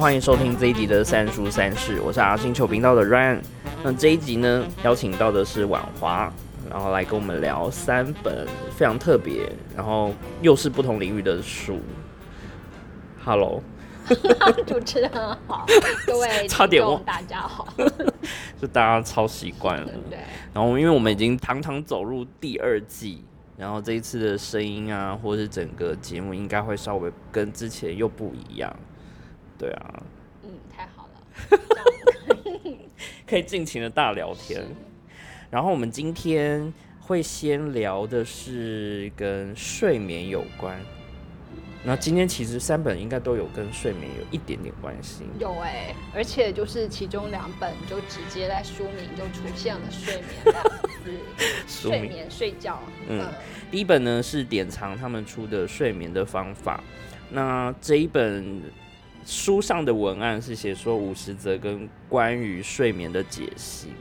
欢迎收听这一集的三叔三世，我是阿星球频道的 Ryan。那这一集呢，邀请到的是婉华，然后来跟我们聊三本非常特别，然后又是不同领域的书。Hello，主持人好，各位 差点忘大家好，就大家超习惯了。对，然后因为我们已经堂堂走入第二季，然后这一次的声音啊，或是整个节目应该会稍微跟之前又不一样。对啊，嗯，太好了，可以尽情的大聊天。然后我们今天会先聊的是跟睡眠有关。那今天其实三本应该都有跟睡眠有一点点关系。有哎，而且就是其中两本就直接在书名就出现了“睡眠”两个字，睡眠睡觉。嗯，第一本呢是典藏他们出的睡眠的方法。那这一本书上的文案是写说五十则跟关于睡眠的解析。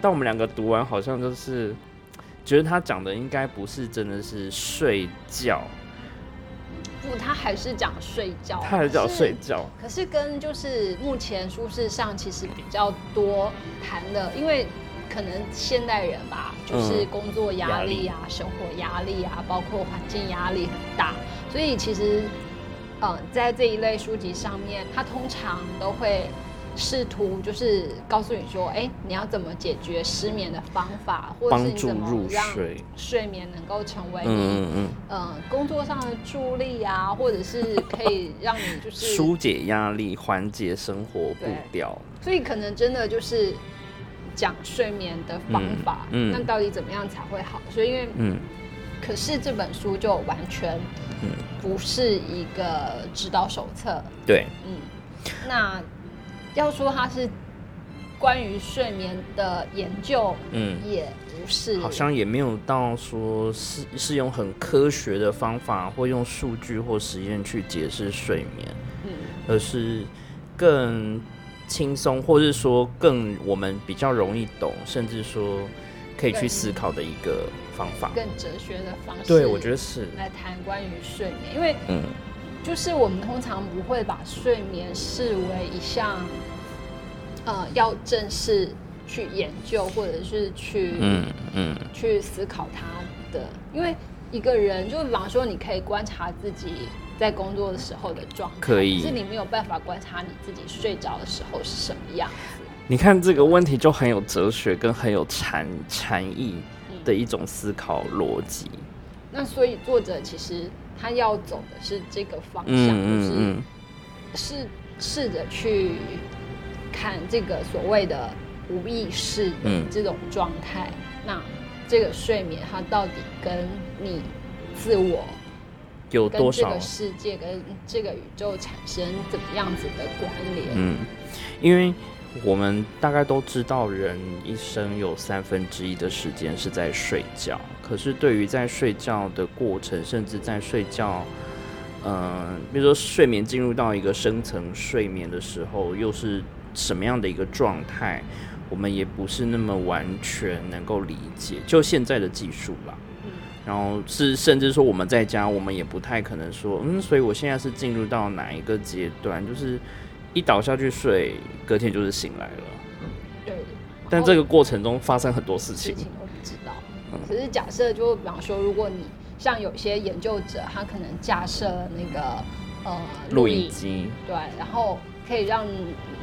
但我们两个读完好像就是觉得他讲的应该不是真的是睡觉。不，他还是讲睡觉，他还是讲睡觉。可是跟就是目前书市上其实比较多谈的，因为可能现代人吧，就是工作压力啊、生活压力啊，包括环境压力很大，所以其实，嗯，在这一类书籍上面，他通常都会。试图就是告诉你说，哎，你要怎么解决失眠的方法，或者是你怎么让睡眠能够成为你嗯嗯工作上的助力啊，或者是可以让你就是 疏解压力、缓解生活步调。所以可能真的就是讲睡眠的方法，那到底怎么样才会好？所以因为嗯，可是这本书就完全不是一个指导手册。对，嗯，那。要说它是关于睡眠的研究，嗯，也不是，好像也没有到说是是用很科学的方法，或用数据或实验去解释睡眠，嗯，而是更轻松，或是说更我们比较容易懂，甚至说可以去思考的一个方法，更哲学的方式。对，我觉得是来谈关于睡眠，因为嗯。就是我们通常不会把睡眠视为一项，呃，要正式去研究或者是去嗯嗯去思考它的，因为一个人就比方说，你可以观察自己在工作的时候的状态，可以，是你没有办法观察你自己睡着的时候是什么样子。你看这个问题就很有哲学跟很有禅禅意的一种思考逻辑。那所以作者其实。他要走的是这个方向，就是试试着去看这个所谓的无意识的这种状态。那这个睡眠，它到底跟你自我有多少？这个世界跟这个宇宙产生怎么样子的关联？嗯，因为。我们大概都知道，人一生有三分之一的时间是在睡觉。可是，对于在睡觉的过程，甚至在睡觉，嗯，比如说睡眠进入到一个深层睡眠的时候，又是什么样的一个状态，我们也不是那么完全能够理解。就现在的技术啦，然后是甚至说我们在家，我们也不太可能说，嗯，所以我现在是进入到哪一个阶段，就是。一倒下去睡，隔天就是醒来了。对。但这个过程中发生很多事情。事情我不知道。可是假设，就比方说，如果你像有些研究者，他可能架设那个呃录影机，对，然后可以让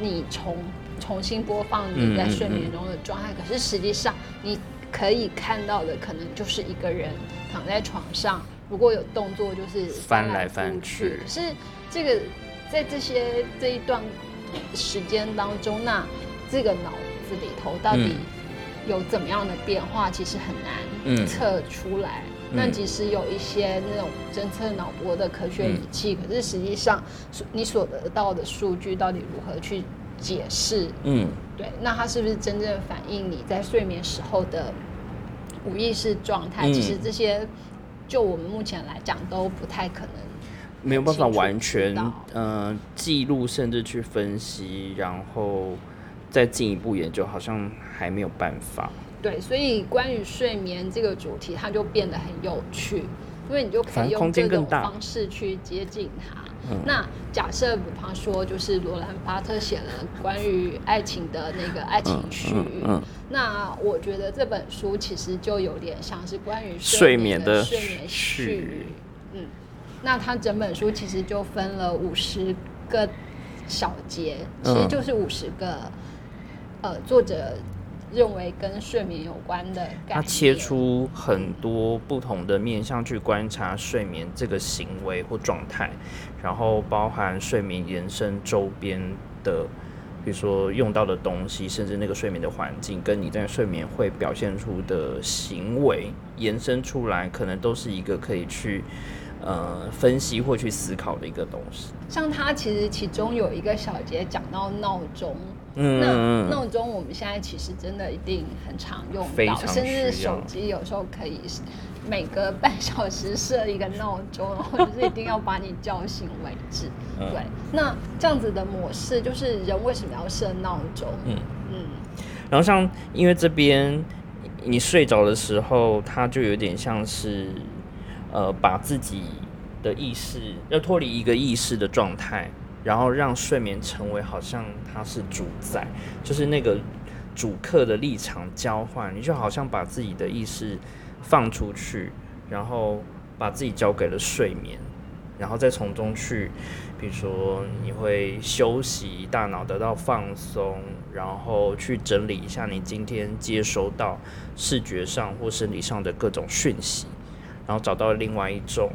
你重重新播放你在睡眠中的状态。可是实际上，你可以看到的可能就是一个人躺在床上，如果有动作就是翻来翻去。可是这个。在这些这一段时间当中，那这个脑子里头到底有怎么样的变化，其实很难测出来。那即使有一些那种侦测脑波的科学仪器，可是实际上你所得到的数据到底如何去解释？嗯，对，那它是不是真正反映你在睡眠时候的无意识状态？其实这些就我们目前来讲都不太可能。没有办法完全嗯记录，甚至去分析，然后再进一步研究，好像还没有办法。对，所以关于睡眠这个主题，它就变得很有趣。因为你就可以用这种方式去接近它。嗯那假设比方说，就是罗兰巴特写了关于爱情的那个爱情序，嗯嗯那我觉得这本书其实就有点像是关于睡眠眠的睡眠序序。嗯，那它整本书其实就分了五十个小节，其实嗯就是五十个、呃作者认为跟睡眠有关的概念。它切出很多不同的面向去观察睡眠这个行为或状态，然后包含睡眠延伸周边的，比如说用到的东西，甚至那个睡眠的环境，跟你在睡眠会表现出的行为延伸出来，可能都是一个可以去呃分析或去思考的一个东西。像它其实其中有一个小节讲到闹钟，嗯那嗯闹钟我们现在其实真的一定很常用到，非常甚至手机有时候可以每隔半小时设一个闹钟，然后就是一定要把你叫醒为止。嗯对，那这样子的模式就是人为什么要设闹钟？嗯嗯然后像因为这边你睡着的时候，它就有点像是呃把自己的意识要脱离一个意识的状态，然后让睡眠成为好像它是主宰，就是那个主客的立场交换，你就好像把自己的意识放出去，然后把自己交给了睡眠。然后再从中去，比如说你会休息，大脑得到放松，然后去整理一下你今天接收到视觉上或生理上的各种讯息，然后找到另外一种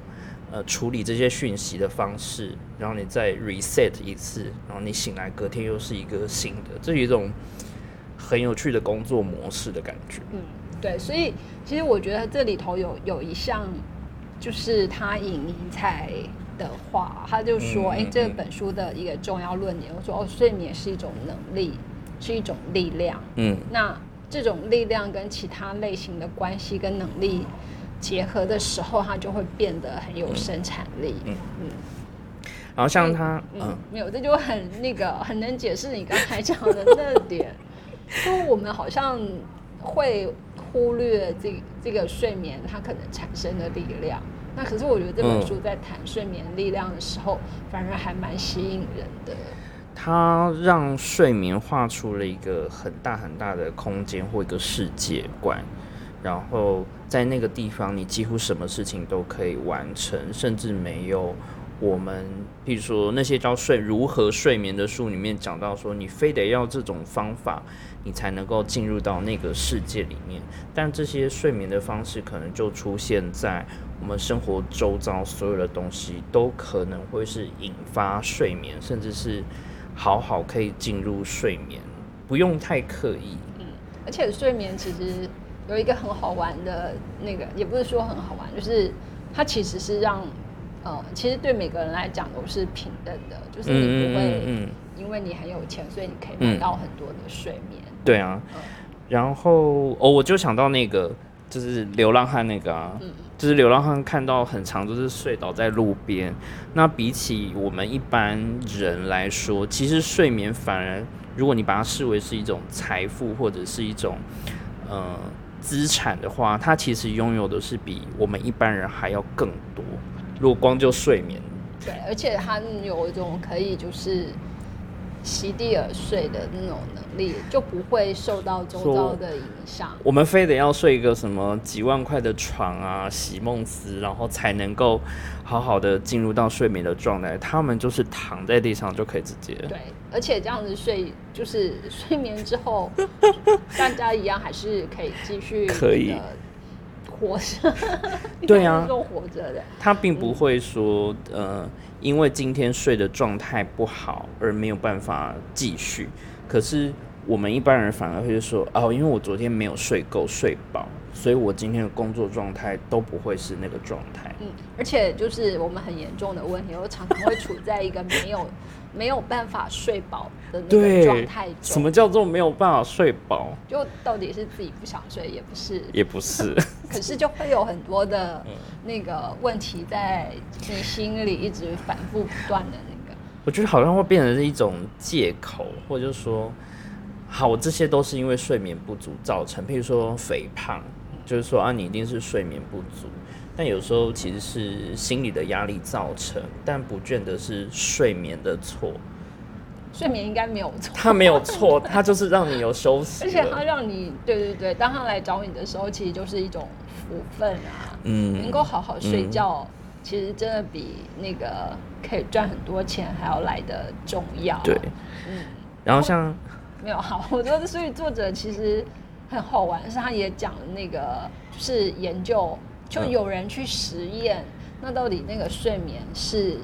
呃处理这些讯息的方式，然后你再 reset 一次，然后你醒来隔天又是一个新的，这是一种很有趣的工作模式的感觉。嗯，对，所以其实我觉得这里头有有一项，就是他引尼采的话，他就说，哎、这本书的一个重要论点，我说哦，睡眠是一种能力，是一种力量。嗯那这种力量跟其他类型的关系跟能力结合的时候，它就会变得很有生产力。嗯嗯然后像他，嗯嗯，没有，这就很那个很能解释你刚才讲的那点，就我们好像会忽略这这个睡眠它可能产生的力量。那可是我觉得这本嗯书在谈睡眠力量的时候，反而还蛮吸引人的。它让睡眠画出了一个很大很大的空间或一个世界观，然后在那个地方，你几乎什么事情都可以完成，甚至没有我们，譬如说那些教睡如何睡眠的书里面讲到说，你非得要这种方法，你才能够进入到那个世界里面。但这些睡眠的方式可能就出现在我们生活周遭，所有的东西都可能会是引发睡眠，甚至是好好可以进入睡眠，不用太刻意。而且睡眠其实有一个很好玩的那个，也不是说很好玩，就是它其实是让呃，其实对每个人来讲都是平等的，就是你不会嗯，因为你很有钱，所以你可以买嗯到很多的睡眠。对啊。然后哦，我就想到那个，就是流浪汉那个啊，嗯就是流浪汉看到很长都是睡倒在路边。那比起我们一般人来说，其实睡眠反而，如果你把它视为是一种财富或者是一种呃资产的话，他其实拥有的是比我们一般人还要更多。如果光就睡眠，对，而且他有一种可以就是席地而睡的那种能力，就不会受到周遭的影响。我们非得要睡一个什么几万块的床啊，席梦思，然后才能够好好的进入到睡眠的状态。他们就是躺在地上就可以直接。对，而且这样子睡，就是睡眠之后，大家一样还是可以继续可以呃活着。对啊活着的。他并不会说，呃，因为今天睡的状态不好而没有办法继续。可是我们一般人反而会说，哦，因为我昨天没有睡够、睡饱，所以我今天的工作状态都不会是那个状态。嗯，而且就是我们很严重的问题，我常常会处在一个没有没有办法睡饱的那个状对态，什。么叫做没有办法睡饱？就到底是自己不想睡，也不是，也不是。可是就会有很多的嗯那个问题在你心里一直反复不断的那个。我觉得好像会变成是一种借口，或者说，好，我这些都是因为睡眠不足造成。譬如说肥胖，就是说啊，你一定是睡眠不足。但有时候其实是心理的压力造成，但不见得是睡眠的错。睡眠应该没有错，他没有错，他就是让你有休息，而且他让你，对对对，当他来找你的时候，其实就是一种福分啊。嗯，能够好好睡觉，其实真的比那个可以赚很多钱还要来的重要。对，嗯。然后像没有好，我觉得所以作者其实很好玩，是他也讲那个就是研究，就有人去实验，那到底那个睡眠是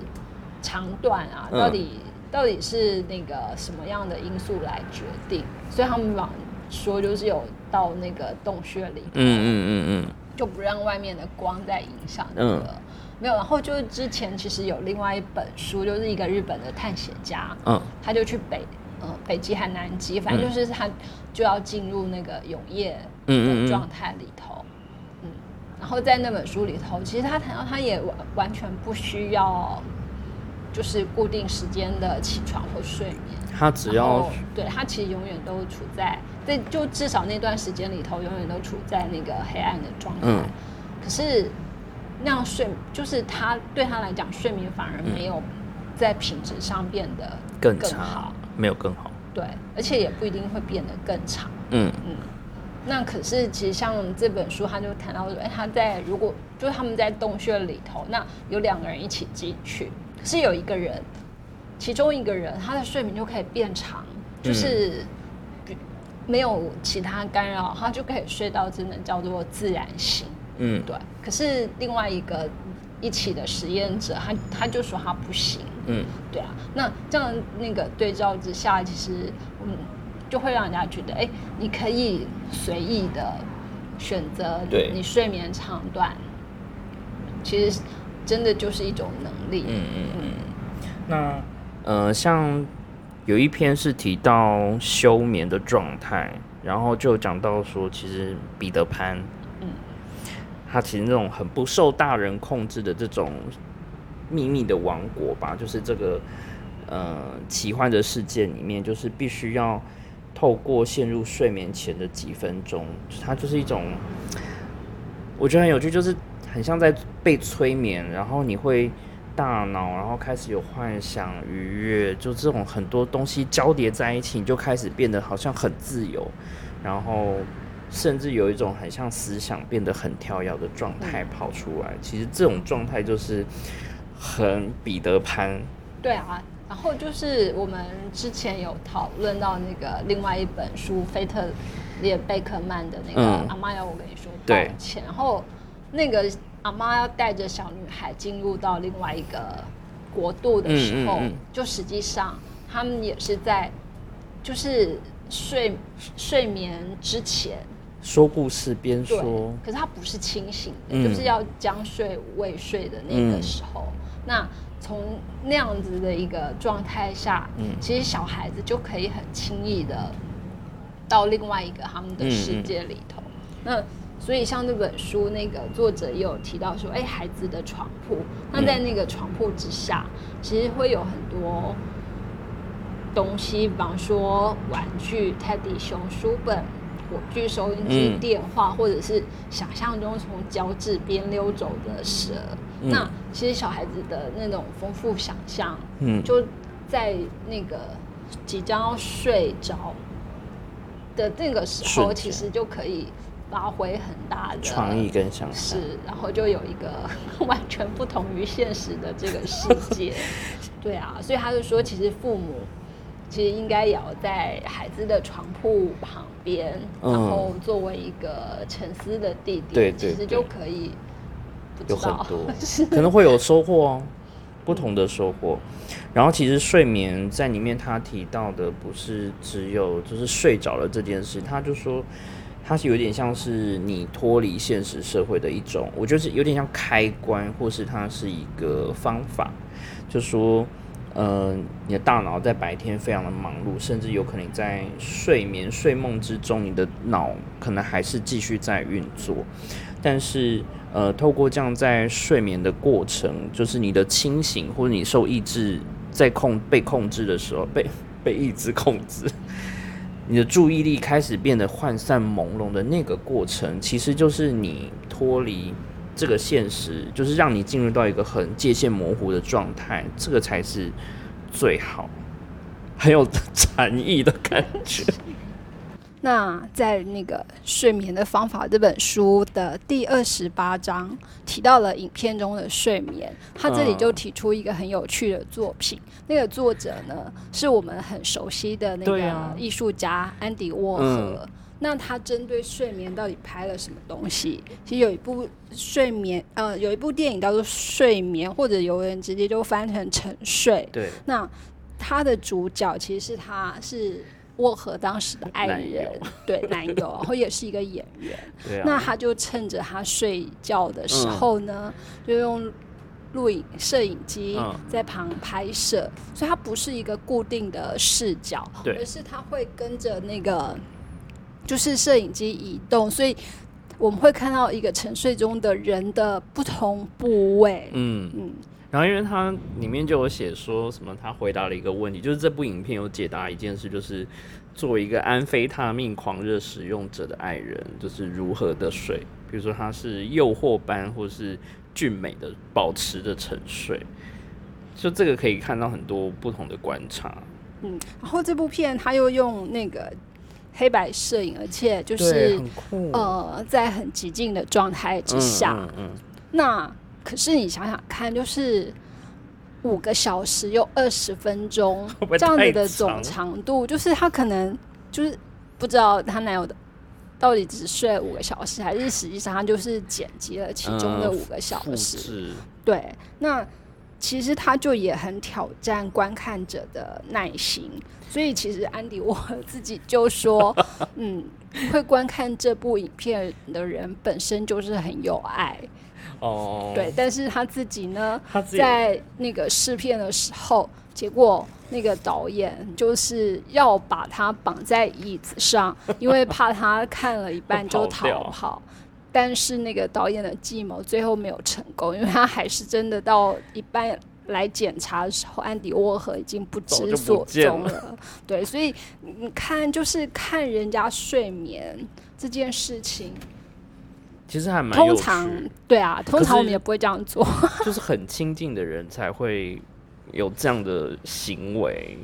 长短啊，到底。到底是那个什么样的因素来决定？所以他们往说就是有到那个洞穴里，嗯嗯嗯嗯，就不让外面的光在影响那个没有。然后就是之前其实有另外一本书，就是一个日本的探险家，嗯，他就去北嗯北极和南极，反正就是他就要进入那个永夜的状态里头，嗯，然后在那本书里头，其实他谈到他也完完全不需要。就是固定时间的起床或睡眠，他只要对他其实永远都处在，在就至少那段时间里头，永远都处在那个黑暗的状态。嗯，可是那样睡，就是他对他来讲，睡眠反而没有在品质上变得更好，没有更好。对，而且也不一定会变得更长。嗯嗯。那可是其实像这本书，他就谈到说，哎，他在如果就是他们在洞穴里头，那有两个人一起进去。可是有一个人，其中一个人他的睡眠就可以变长，就是没有其他干扰，他就可以睡到真的叫做自然醒。嗯，对。可是另外一个一起的实验者，他他就说他不行。嗯，对啊。那这样那个对照之下，其实嗯，就会让人家觉得，哎，你可以随意的选择你睡眠长短，其实。真的就是一种能力。嗯嗯嗯。那呃，像有一篇是提到休眠的状态，然后就讲到说，其实彼得潘，嗯，他其实那种很不受大人控制的这种秘密的王国吧，就是这个呃奇幻的世界里面，就是必须要透过陷入睡眠前的几分钟，它就是一种我觉得很有趣，就是。很像在被催眠，然后你会大脑，然后开始有幻想、愉悦，就这种很多东西交叠在一起，你就开始变得好像很自由，然后甚至有一种很像思想变得很跳跃的状态跑出来。其实这种状态就是很彼得潘。对啊，然后就是我们之前有讨论到那个另外一本书，菲特列贝克曼的那个《阿妈要我跟你说抱歉》，然后。那个阿妈要带着小女孩进入到另外一个国度的时候，就实际上他们也是在就是睡睡眠之前说故事边说，可是他不是清醒的，就是要将睡未睡的那个时候。那从那样子的一个状态下，其实小孩子就可以很轻易的到另外一个他们的世界里头。那所以，像那本书，那个作者也有提到说，哎，孩子的床铺，那在那个床铺之下，其实会有很多东西，比方说玩具、泰迪熊、书本、火炬、收音机、电话，或者是想象中从脚趾边溜走的蛇。那其实小孩子的那种丰富想象，嗯，就在那个即将要睡着的那个时候，其实就可以。发挥很大的创意跟想象，是，然后就有一个 完全不同于现实的这个世界，对啊，所以他就说，其实父母其实应该也要在孩子的床铺旁边，然后作为一个沉思的地点，其实就可以有很多，可能会有收获哦，不同的收获。然后其实睡眠在里面他提到的不是只有就是睡着了这件事，他就说。它是有点像是你脱离现实社会的一种，我觉得是有点像开关，或是它是一个方法，就说，呃，你的大脑在白天非常的忙碌，甚至有可能在睡眠睡梦之中，你的脑可能还是继续在运作，但是，呃，透过这样在睡眠的过程，就是你的清醒或者你受意志在控被控制的时候，被被意志控制。你的注意力开始变得涣散朦胧的那个过程，其实就是你脱离这个现实，就是让你进入到一个很界限模糊的状态，这个才是最好，很有 禅意的感觉。那在那个《睡眠的方法》这本书的第二十八章提到了影片中的睡眠，他这里就提出一个很有趣的作品。那个作者呢，是我们很熟悉的那个艺术家安迪沃荷。那他针对睡眠到底拍了什么东西？其实有一部睡眠，呃，有一部电影叫做《睡眠》，或者有人直接就翻成《沉睡》。对。那他的主角其实是他是。沃和当时的爱人，对男友，然后也是一个演员。那他就趁着他睡觉的时候呢，就用录影摄影机在旁拍摄，所以它不是一个固定的视角，而是他会跟着那个就是摄影机移动，所以我们会看到一个沉睡中的人的不同部位。嗯嗯。然后，因为他里面就有写说什么，他回答了一个问题，就是这部影片有解答一件事，就是作为一个安非他命狂热使用者的爱人，就是如何的睡，比如说他是诱惑般或是俊美的保持着沉睡，就这个可以看到很多不同的观察。嗯，然后这部片他又用那个黑白摄影，而且就是呃，在很极静的状态之下，嗯，那。可是你想想看，就是五个小时又二十分钟 这样子的总长度，就是他可能就是不知道他男友的到底只睡五个小时，还是实际上他就是剪辑了其中的五个小时。对，那其实他就也很挑战观看者的耐心。所以其实安迪沃自己就说，嗯，会观看这部影片的人本身就是很有爱。哦，对，但是他自己呢，在那个试片的时候，结果那个导演就是要把他绑在椅子上，因为怕他看了一半就 逃跑。但是那个导演的计谋最后没有成功，因为他还是真的到一半来检查的时候，安迪沃荷已经不知所踪了。对，所以你看，就是看人家睡眠这件事情。其实还蛮通常对啊，通常我们也不会这样做，就是很亲近的人才会有这样的行为。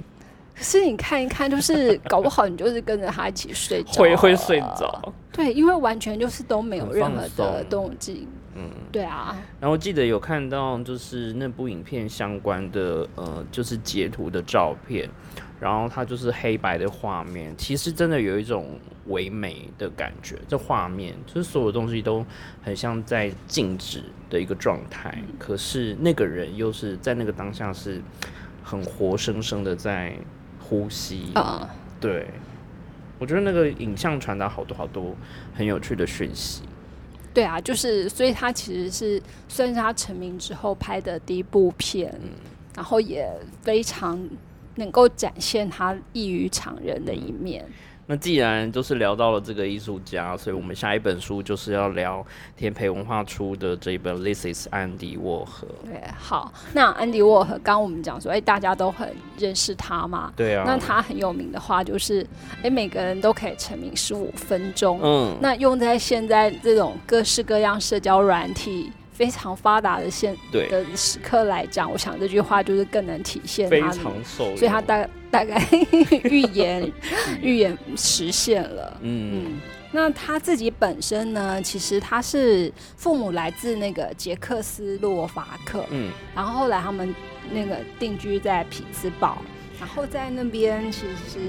可是你看一看，就是 搞不好你就是跟着他一起睡着，会会睡着。对，因为完全就是都没有任何的动静。嗯，对啊。然后记得有看到就是那部影片相关的呃，就是截图的照片。然后它就是黑白的画面，其实真的有一种唯美的感觉。这画面就是所有东西都很像在静止的一个状态，可是那个人又是在那个当下是很活生生的在呼吸。啊，对，我觉得那个影像传达好多好多很有趣的讯息。对啊，就是所以他其实是算是他成名之后拍的第一部片，然后也非常。能够展现他异于常人的一面。那既然就是聊到了这个艺术家，所以我们下一本书就是要聊天培文化出的这一本《This Is 安迪沃荷》。对，好，那安迪沃荷，刚我们讲说，哎，大家都很认识他嘛。对啊。那他很有名的话，就是，哎，每个人都可以成名十五分钟。嗯。那用在现在这种各式各样社交软体。非常发达的现的时刻来讲，我想这句话就是更能体现非常受，所以他大大概 预言预言实现了。嗯，那他自己本身呢，其实他是父母来自那个捷克斯洛伐克，嗯，然后后来他们那个定居在匹兹堡。然后在那边，其实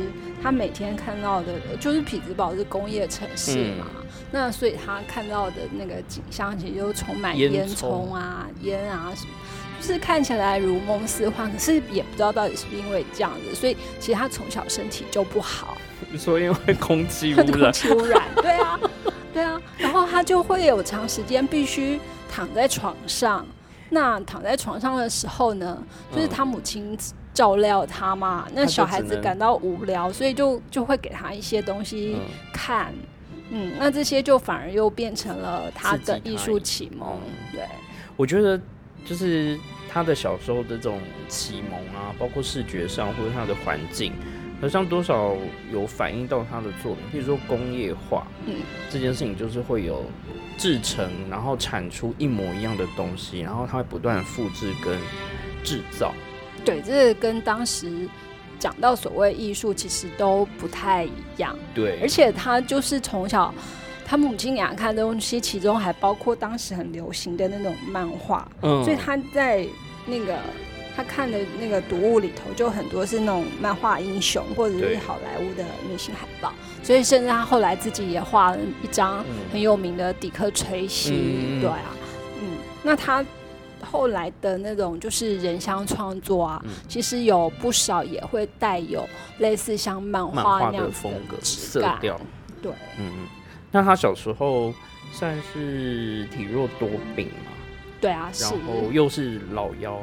他每天看到的，就是匹兹堡是工业城市嘛，那所以他看到的那个景象，其实就充满烟囱啊、烟啊什么，就是看起来如梦似幻。可是也不知道到底是不是因为这样子，所以其实他从小身体就不好。你说因为空气污染？空气污染，对啊，对啊。然后他就会有长时间必须躺在床上。那躺在床上的时候呢，就是他母亲。照料他嘛，那小孩子感到无聊，所以就就会给他一些东西看，嗯，那这些就反而又变成了他的艺术启蒙。对，我觉得就是他的小时候的这种启蒙啊，包括视觉上或者他的环境，好像多少有反映到他的作品，比如说工业化，嗯，这件事情就是会有制成，然后产出一模一样的东西，然后他会不断复制跟制造。对，这跟当时讲到所谓艺术其实都不太一样。对，而且他就是从小，他母亲给他看的东西，其中还包括当时很流行的那种漫画，嗯。所以他在那个他看的那个读物里头，就很多是那种漫画英雄或者是好莱坞的明星海报，所以甚至他后来自己也画了一张嗯。很有名的底克吹西，嗯。对啊，嗯，那他。后来的那种就是人像创作啊，嗯。其实有不少也会带有类似像漫漫画画那样子的风格、色调，对，嗯嗯。那他小时候算是体弱多病嘛，对啊，是。然，后又是老妖，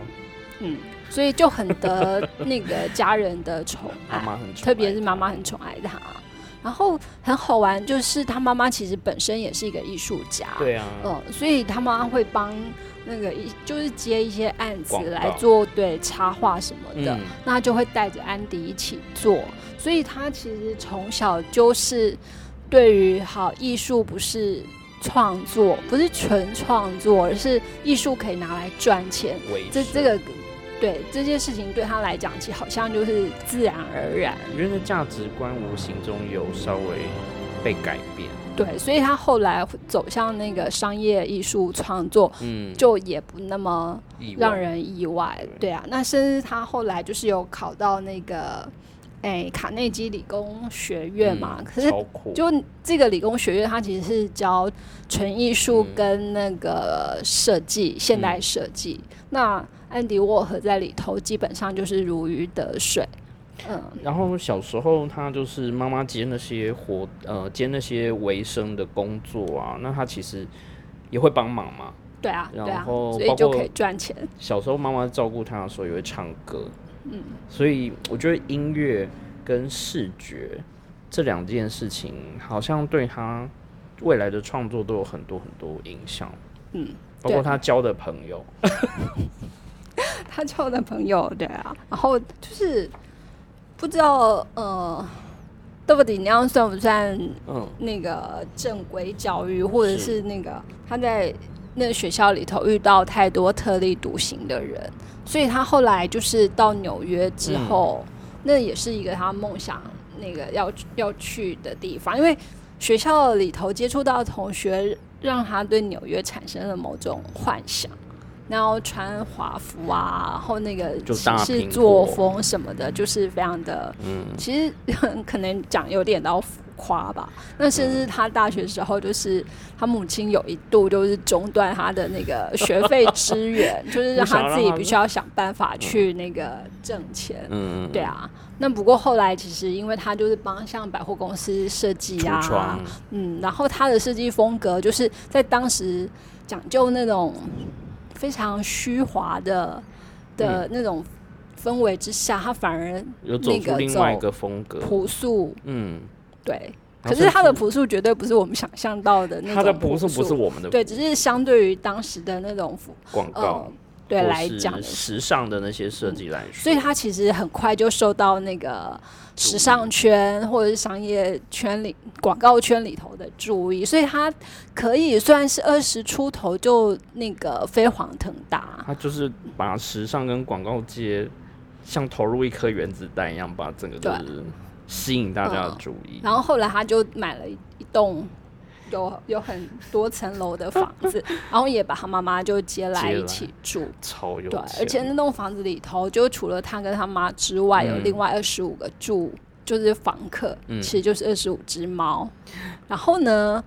嗯，所以就很得那个家人的宠妈爱，特别是妈妈很宠爱他。然后很好玩，就是他妈妈其实本身也是一个艺术家，对啊，嗯，所以他妈妈会帮那个一就是接一些案子来做对插画什么的，嗯。那就会带着安迪一起做，所以他其实从小就是对于好艺术不是创作，不是纯创作，而是艺术可以拿来赚钱，这这个对这件事情对他来讲，其实好像就是自然而然。我觉得价值观无形中有稍微被改变，对，所以他后来走向那个商业艺术创作，嗯，就也不那么让人意外。对啊，那甚至他后来就是有考到那个哎卡内基理工学院嘛，嗯可是就这个理工学院，它其实是教纯艺术嗯跟那个设计、现代设计。那安迪沃荷在里头基本上就是如鱼得水。嗯，然后小时候他就是妈妈接那些活，呃，接那些维生的工作啊，那他其实也会帮忙嘛。对啊，然，后所以就可以赚钱。小时候妈妈照顾他的时候也会唱歌，嗯，所以我觉得音乐跟视觉这两件事情，好像对他未来的创作都有很多很多影响，嗯，包括他交的朋友，他交的朋友，对啊，然后就是不知道呃，到底那样算不算嗯，那个正规教育，或者是是那个他在那个学校里头遇到太多特立独行的人，所以他后来就是到纽约之后，那也是一个他梦想那个要要去的地方，因为学校里头接触到同学，让他对纽约产生了某种幻想。然后穿华服啊，然后那个就骑大苹士作风什么的，就是非常的嗯，其实可能讲有点到浮夸吧。那甚至他大学时候，就是他母亲有一度就是中断他的那个学费支援，就是让他自己必须要想办法去那个挣钱。嗯，对啊，那不过后来其实因为他就是帮像百货公司设计橱啊，，嗯，然后他的设计风格就是在当时讲究那种非常虚华的的那种氛围之下，他反而有走出那个另外一走个风格，朴素，嗯，对。可是他的朴素绝对不是我们想象到的那种他的朴素素不是我们的对，只是相对于当时的那种广告。呃，对来讲时尚的那些设计来说，所以他其实很快就受到那个时尚圈或者是商业圈里、广告圈里头的注意，所以他可以算是二十出头就那个飞黄腾达。他就是把时尚跟广告界像投入一颗原子弹一样，把整个就是吸引大家的嗯注意。然后后来他就买了一一栋有有很多层楼的房子，然后也把他妈妈就接来一起住。超有对，而且那栋房子里头，就除了他跟他妈之外，有嗯另外二十五个住，就是房客，嗯其实就是二十五只猫。然后呢，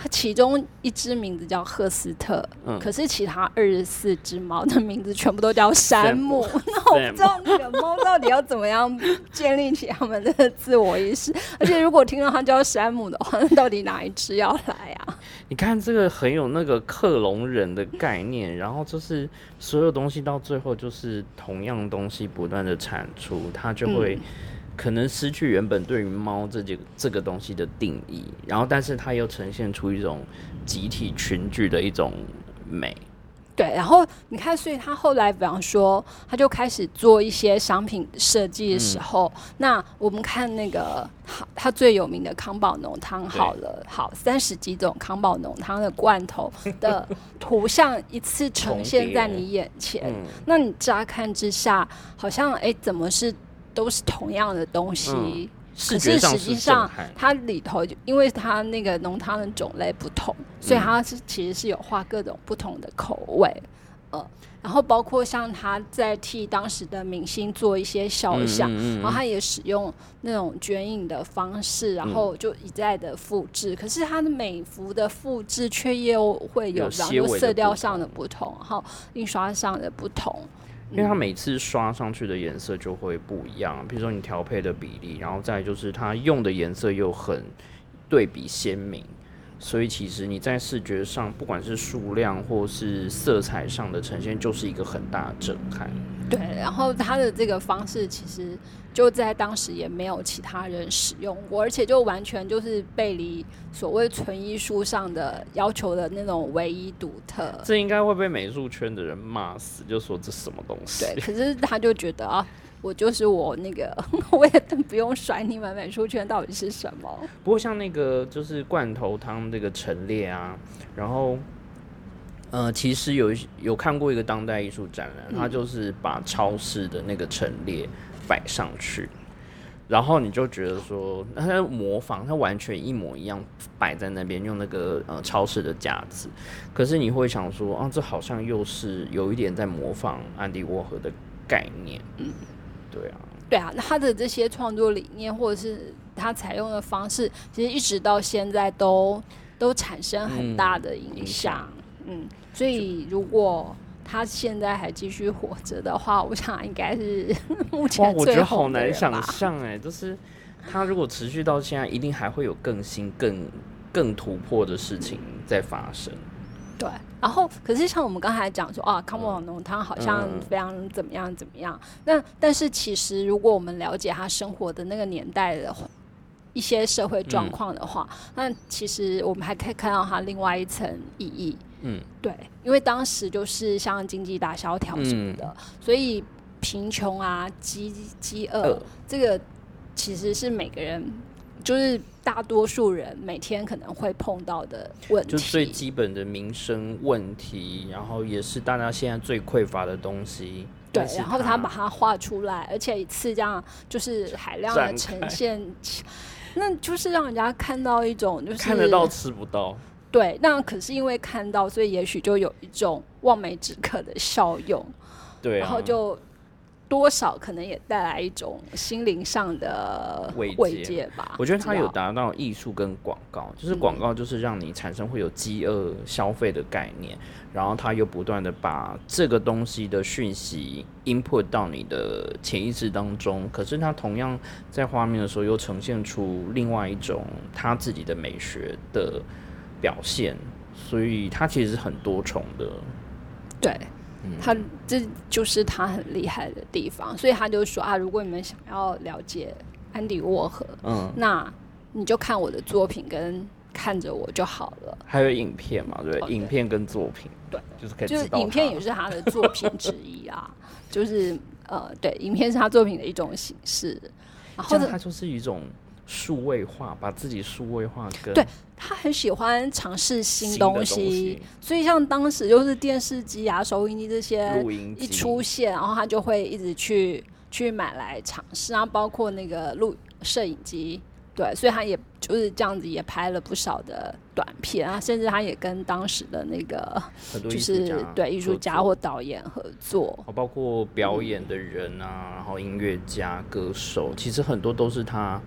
它其中一只名字叫赫斯特，嗯可是其他二十四只猫的名字全部都叫山姆。那我不知道那个猫到底要怎么样建立起它们的自我意识，而且如果听到它叫山姆的话，那到底哪一只要来啊？你看这个很有那个克隆人的概念，然后就是所有东西到最后就是同样东西不断的产出，它就会嗯可能失去原本对于猫这件这个东西的定义，然后但是它又呈现出一种集体群聚的一种美。对，然后你看，所以他后来，比方说，他就开始做一些商品设计的时候，那我们看那个好他最有名的康宝浓汤，好了，好三十几种康宝浓汤的罐头的 图像一次呈现在你眼前，那你乍看之下，好像哎，怎么是都是同样的东西？可是实际上，它里头就因为它那个浓汤的种类不同，所以它是其实是有画各种不同的口味，呃，然后包括像他在替当时的明星做一些肖像，然后他也使用那种卷影的方式，然后就一再的复制。可是他的每幅的复制却又会有，然后色调上的不同，然后印刷上的不同。因为它每次刷上去的颜色就会不一样，比如说你调配的比例，然后再就是它用的颜色又很对比鲜明，所以其实你在视觉上，不管是数量或是色彩上的呈现，就是一个很大的震撼。对，然后他的这个方式其实。就在当时也没有其他人使用过，而且就完全就是背离所谓纯艺术上的要求的那种唯一独特。这应该会被美术圈的人骂死，就说这什么东西？对，可是他就觉得啊，我就是我那个，我也不用甩你们美术圈到底是什么。不过像那个就是罐头汤这个陈列啊，然后呃，其实有有看过一个当代艺术展览，他就是把超市的那个陈列。摆上去，然后你就觉得说，他模仿，他完全一模一样摆在那边，用那个呃超市的架子。可是你会想说，啊，这好像又是有一点在模仿安迪沃荷的概念。嗯，对啊，对啊，那他的这些创作理念或者是他采用的方式，其实一直到现在都都产生很大的影响。嗯，所以如果。他现在还继续活着的话，我想应该是 目前我觉得好难想象哎，就是他如果持续到现在，一定还会有更新、更更突破的事情在发生。对，然后可是像我们刚才讲说啊，康宝浓汤好像非常怎么样怎么样，那但是其实如果我们了解他生活的那个年代的一些社会状况的话，那其实我们还可以看到他另外一层意义。嗯，对，因为当时就是像经济大萧条什么的，所以贫穷啊、饥饥饿，这个其实是每个人，就是大多数人每天可能会碰到的问题，就最基本的民生问题，然后也是大家现在最匮乏的东西。对，然后他把它画出来，而且一次这样就是海量的呈现，那就是让人家看到一种就是看得到吃不到。对，那可是因为看到，所以也许就有一种望梅止渴的效用。对，然后就多少可能也带来一种心灵上的慰藉吧。我觉得它有达到艺术跟广告，就是广告就是让你产生会有饥饿消费的概念，然后它又不断的把这个东西的讯息 input 到你的潜意识当中，可是它同样在画面的时候又呈现出另外一种他自己的美学的。表现，所以它其实是很多重的。对，他这就是他很厉害的地方。所以他就说啊，如果你们想要了解安迪沃荷，嗯，那你就看我的作品跟看着我就好了。还有影片嘛？对，影片跟作品，对，就是可以。就是影片也是他的作品之一啊。就是呃，对，影片是他作品的一种形式。然后他就是一种。数位化，把自己数位化，跟对他很喜欢尝试新东西，所以像当时就是电视机啊、收音机这些一出现，然后他就会一直去去买来尝试，然后包括那个录摄影机，对，所以他也就是这样子也拍了不少的短片啊，甚至他也跟当时的那个就是对艺术家或导演合作，包括表演的人啊，然后音乐家、歌手，其实很多都是他。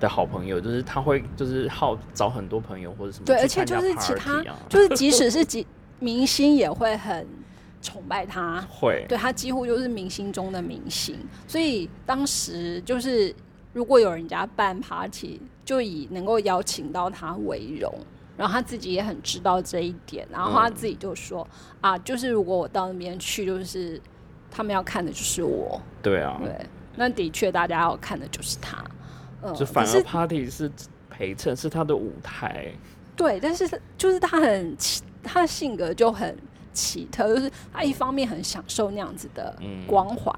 的好朋友，就是他会就是好找很多朋友或者什么，对，而且就是其他，就是即使是几明星也会很崇拜他，会。对他几乎就是明星中的明星。所以当时就是如果有人家办 party，就以能够邀请到他为荣，然后他自己也很知道这一点，然后他自己就说啊，就是如果我到那边去，就是他们要看的就是我，对啊，对，那的确大家要看的就是他。就反而 party 是陪衬，是他的舞台。对，但是就是他很，他的性格就很奇特，就是他一方面很享受那样子的光环，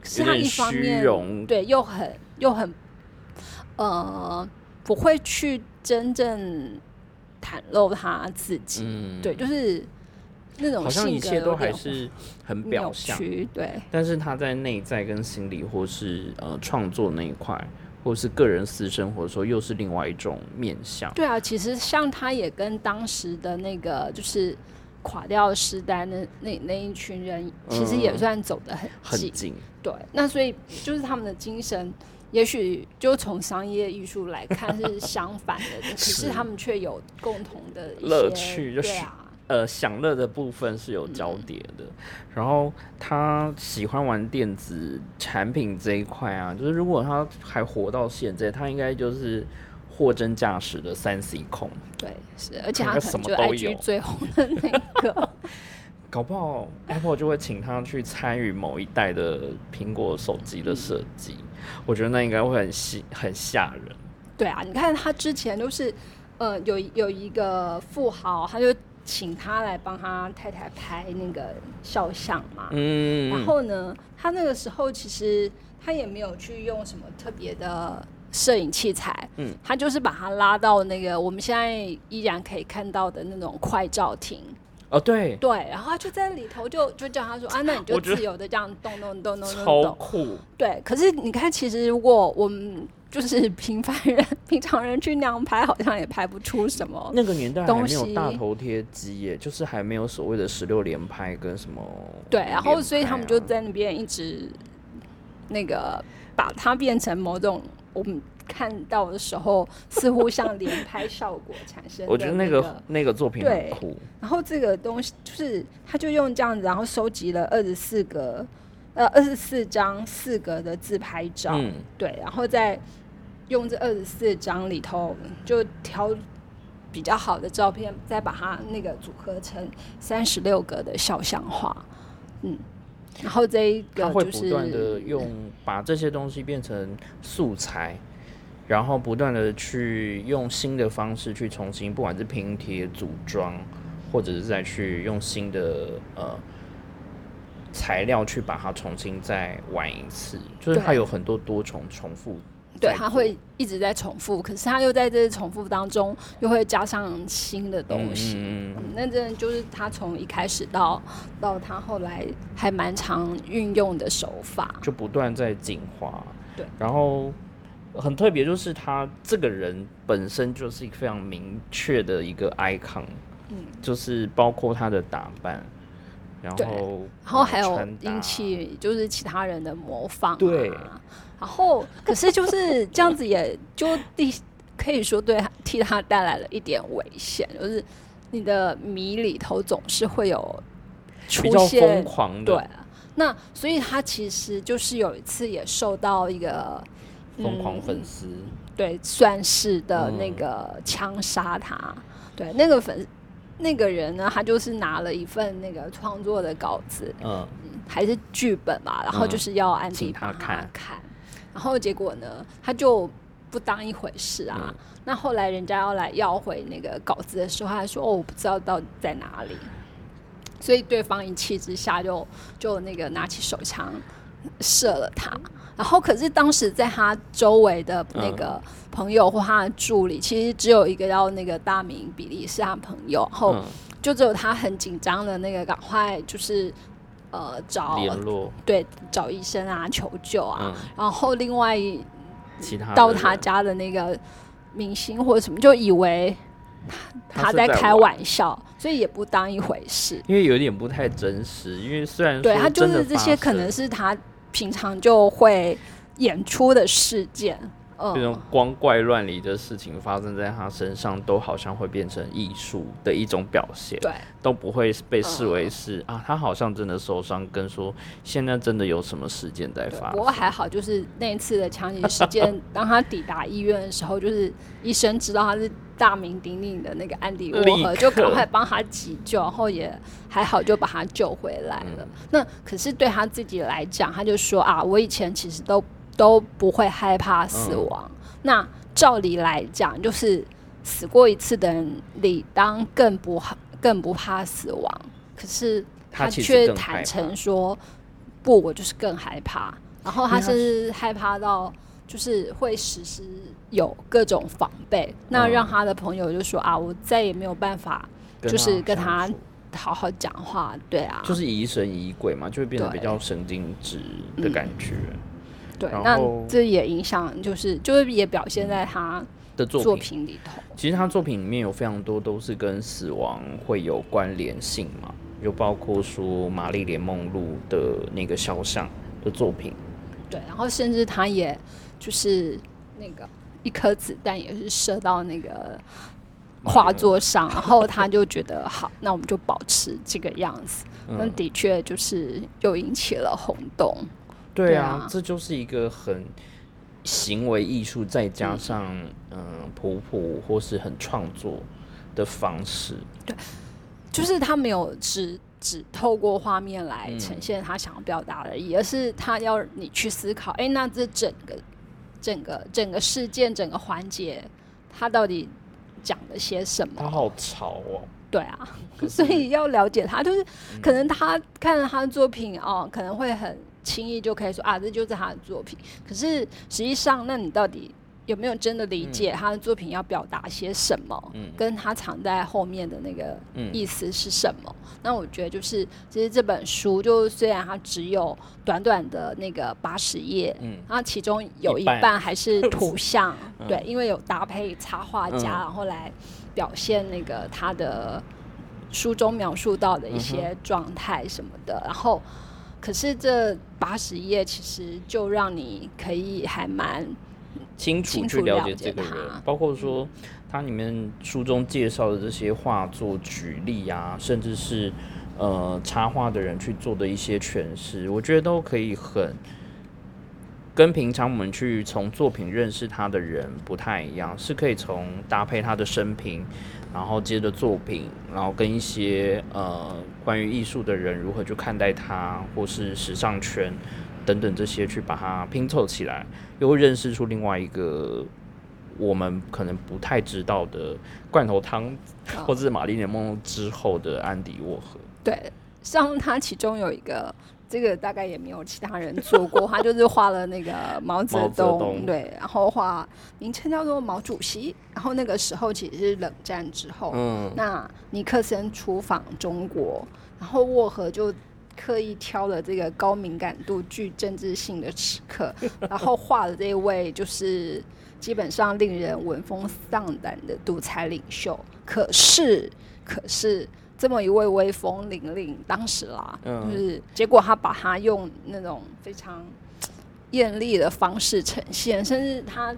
可是他一方虚面荣对又很又很呃不会去真正袒露他自己，嗯，对，就是那种好像一性格切都还是很表扭象，对但是他在内在跟心理或是呃创作那一块，或是个人私生活的时候，又是另外一种面相。对啊，其实像他也跟当时的那个就是垮掉的时代那那那一群人，其实也嗯算走得很近。很近，对，那所以就是他们的精神，也许就从商业艺术来看是相反的，可是是他们却有共同的乐趣就是对啊，呃，享乐的部分是有交叠的。然后他喜欢玩电子产品这一块啊，就是如果他还活到现在，他应该就是货真价实的三 C 控。对 是，而且他可能就么都有 IG 最红的那个，搞不好 Apple 就会请他去参与某一代的苹果手机的设计，我觉得那应该会很吓很吓人。对啊，你看他之前都是，呃，有有一个富豪，他就请他来帮他太太拍那个肖像嘛。嗯，然后呢，他那个时候其实他也没有去用什么特别的摄影器材，嗯，他就是把他拉到那个我们现在依然可以看到的那种快照亭，哦对，对，然后他就在里头就就叫他说啊，那你就自由的这样动动动动动超动，酷，对，可是你看，其实如果我们就是平凡人、平常人去那样拍，好像也拍不出什么。那个年代还没有大头贴机耶，就是还没有所谓的十六连拍跟什么对，然后所以他们就在那边一直那个把它变成某种我们看到的时候，似乎像连拍效果产生的、我觉得那个个那个作品很酷，然后这个东西就是，他就用这样子，然后收集了二十四个，呃，二十四张四格的自拍照，嗯，对，然后再用这二十四张里头就挑比较好的照片，再把它那个组合成三十六格的肖像画，嗯，然后这一个就是不断的用把这些东西变成素材，然后不断的去用新的方式去重新，不管是拼贴、组装，或者是再去用新的呃材料去把它重新再玩一次，就是它有很多多重重复。对，它会一直在重复，可是它又在这些重复当中又会加上新的东西。那真的就是他从一开始到到他后来还蛮常运用的手法。就不断在进化。对，然后很特别，就是他这个人本身就是一个非常明确的一个 icon，嗯，就是包括他的打扮，然对后然后还有引起就是其他人的模仿、啊，对。然后可是就是这样子，也就第可以说对他替他带来了一点危险，就是你的迷里头总是会有出现疯现狂的对啊，那所以他其实就是有一次也受到一个疯狂嗯粉丝，对算是的那嗯个枪杀他，对那个粉那个人呢，他就是拿了一份那个创作的稿子，嗯，还是剧本嘛，然后嗯就是要安迪请他帮他看看，然后结果呢，他就不当一回事啊。嗯那后来人家要来要回那个稿子的时候，他说：“哦，我不知道到底在哪里。”所以对方一气之下就就那个拿起手枪射了他。然后可是当时在他周围的那个朋友或他的助理，其实只有一个叫那个大名比利是他朋友，然后嗯。就只有他很紧张的那个赶快就是呃找联络。对找医生啊求救啊，嗯。然后另外一其他到他家的那个明星或者什么，就以为他他在开玩玩笑，所以也不当一回事。因为有点不太真实，因为虽然对他就是这些可能是他平常就会演出的事件，这种嗯，光怪乱离的事情发生在他身上，都好像会变成艺术的一种表现，对都不会被视嗯为是、啊，他好像真的受伤，跟说现在真的有什么事件在发生不过。还好，就是那一次的枪击事件，当他抵达医院的时候，就是医生知道他是大名鼎鼎的那个安迪沃荷，就赶快帮他急救，然后也还好就把他救回来了。嗯那可是对他自己来讲，他就说啊，我以前其实都都不会害怕死嗯。亡。那照理来讲，就是死过一次的人，理当更不更不怕死亡。可是他却坦诚说不，我就是更害怕。然后他甚至害怕到就是会时时有各种防备，那嗯让他的朋友就说啊，我再也没有办法就是跟他好好讲话，对啊，就是疑神疑鬼嘛，就会变得比较神经质的感觉对，那这也影响，就是就是也表现在他的作作品。品里头。其实他作品里面有非常多都是跟死亡会有关联性嘛，就包括说玛丽莲梦露的那个肖像的作品，对，然后甚至他也就是那个一颗子弹也是射到那个画作上，然后他就觉得好，那我们就保持这个样子。那嗯，的确就是又引起了轰动。对啊这就是一个很行为艺术，再加上嗯普普或是很创作的方式，对就是他没有只只透过画面来嗯呈现他想要表达的意义，而是他要你去思考，哎，那这整个整个整个事件整个环节，他到底讲了些什么？他好潮哦，对啊，所以要了解他，就是可能他看了他的作品哦，可能会很轻易就可以说啊，这就是他的作品。可是实际上，那你到底有没有真的理解他的作品要表达些什么？嗯跟他藏在后面的那个嗯意思是什么？那我觉得就是，其实这本书就虽然它只有短短的那个八十页，嗯然后其中有一一半半还是图像，嗯对，因为有搭配插画家，嗯然后来表现那个他的书中描述到的一些状态什么的，然后。可是这八十页其实就让你可以还蛮清楚去了解这个人，包括说他里面书中介绍的这些画作举例啊，甚至是呃插画的人去做的一些诠释，我觉得都可以很跟平常我们去从作品认识他的人不太一样，是可以从搭配他的生平，然后接着作品，然后跟一些呃关于艺术的人如何去看待他，或是时尚圈等等这些去把它拼凑起来。又会认识出另外一个我们可能不太知道的罐头汤，啊或者是玛丽莲梦露之后的安迪沃荷。对，像他其中有一个，这个大概也没有其他人做过，他就是画了那个毛泽东对，然后画名称叫做毛主席，然后那个时候其实是冷战之后，嗯，那尼克森出访中国，然后沃荷就刻意挑了这个高敏感度、具政治性的时刻，然后画了这位就是基本上令人闻风丧胆的独裁领袖。可是，可是这么一位威风凛凛，当时啦，嗯就是结果他把他用那种非常艳丽的方式呈现，甚至他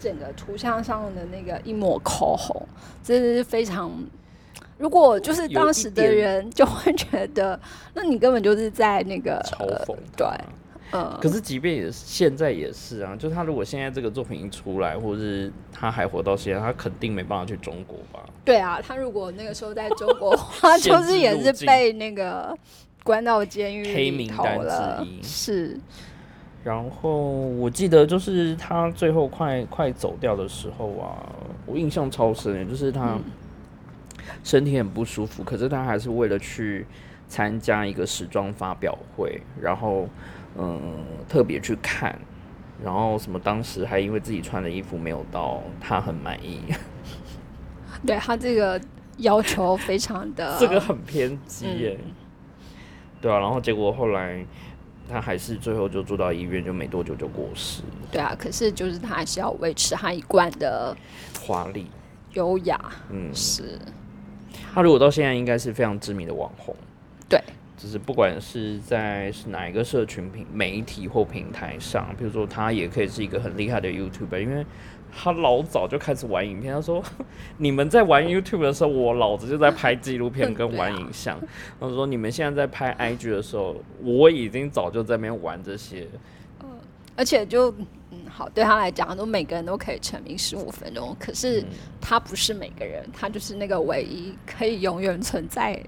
整个图像上的那个一抹口红，真的是非常。如果就是当时的人就会觉得，那你根本就是在那个嘲讽对他。呃，可是即便也是现在也是啊，就他如果现在这个作品一出来，或者是他还活到现在，他肯定没办法去中国吧？对啊，他如果那个时候在中国，他就是也是被那个关到监狱黑名单之了一是，然后我记得就是他最后快快走掉的时候啊，我印象超深的，就是他身体很不舒服，可是他还是为了去参加一个时装发表会，然后嗯特别去看，然后什么当时还因为自己穿的衣服没有到他很满意，对他这个要求非常的 这个很偏激耶。对啊，然后结果后来他还是最后就住到医院，就没多久就过世了，对啊，可是就是他还是要维持他一贯的华丽。优雅，嗯，是。他如果到现在应该是非常知名的网红，对，就是不管是在是哪一个社群平媒体或平台上，比如说他也可以是一个很厉害的 YouTuber，因为他老早就开始玩影片。他说：“你们在玩 YouTube 的时候，我老子就在拍纪录片跟玩影像。他说：“你们现在在拍 IG 的时候，我已经早就在那边玩这些。而且就嗯好，对他来讲，都每个人都可以成名十五分钟，可是嗯他不是每个人，他就是那个唯一可以永远存在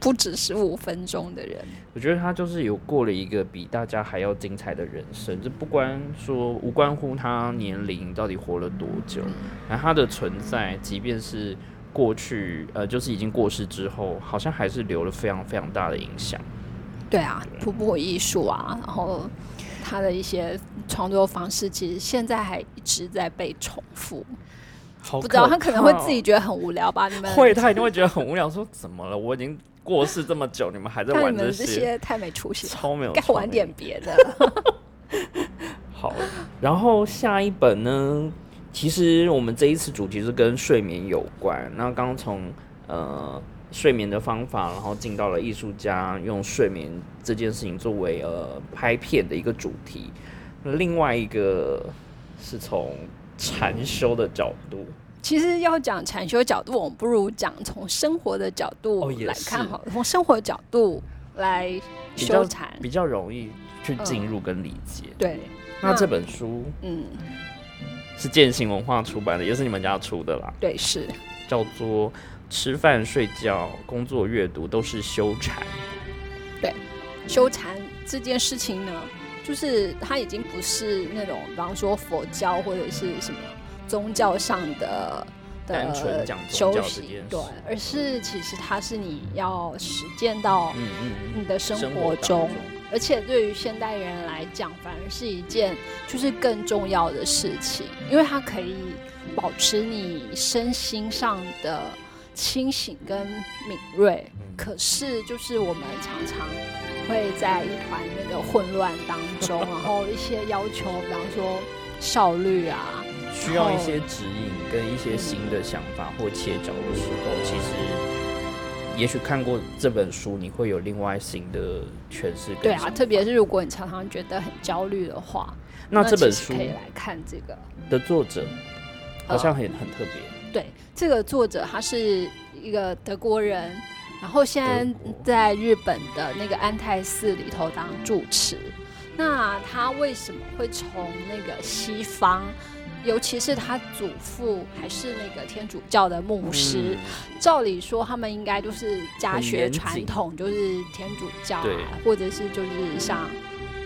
不止十五分钟的人。我觉得他就是有过了一个比大家还要精彩的人生，这不关说无关乎他年龄到底活了多久，而他的存在，即便是过去呃，就是已经过世之后，好像还是留了非常非常大的影响。对啊，瀑布艺术啊，然后他的一些创作方式，其实现在还一直在被重复。不知道他可能会自己觉得很无聊吧？你们会，他一定会觉得很无聊。说怎么了？我已经过世这么久，你们还在玩这些？太没出息，超没有，该玩点别的。好，然后下一本呢？其实我们这一次主题是跟睡眠有关。那刚从呃睡眠的方法，然后进到了艺术家用睡眠这件事情作为呃拍片的一个主题。另外一个是从禅修的角度。其实要讲禅修角度，我们不如讲从生活的角度来看好，从生活角度来修禅比较容易去进入跟理解。对，那这本书，嗯。是践行文化出版的，也是你们家出的啦。对，是叫做吃饭、睡觉、工作、阅读都是修禅。对，修禅这件事情呢，就是它已经不是那种，比方说佛教或者是什么宗教上的单纯讲修行，对，而是其实它是你要实践到你的生活中。而且对于现代人来讲，反而是一件就是更重要的事情，因为它可以保持你身心上的清醒跟敏锐。可是，就是我们常常会在一团那个混乱当中，然后一些要求，比方说效率啊，需要一些指引跟一些新的想法或切角的时候，其实。也许看过这本书，你会有另外新的诠释。对啊，特别是如果你常常觉得很焦虑的话，那这本书可以来看这个的作者，好像很很特别。对，这个作者他是一个德国人，然后现在在日本的那个安泰寺里头当住持。那他为什么会从那个西方？尤其是他祖父还是那个天主教的牧师，照理说他们应该就是家学传统，就是天主教啊，或者是就是像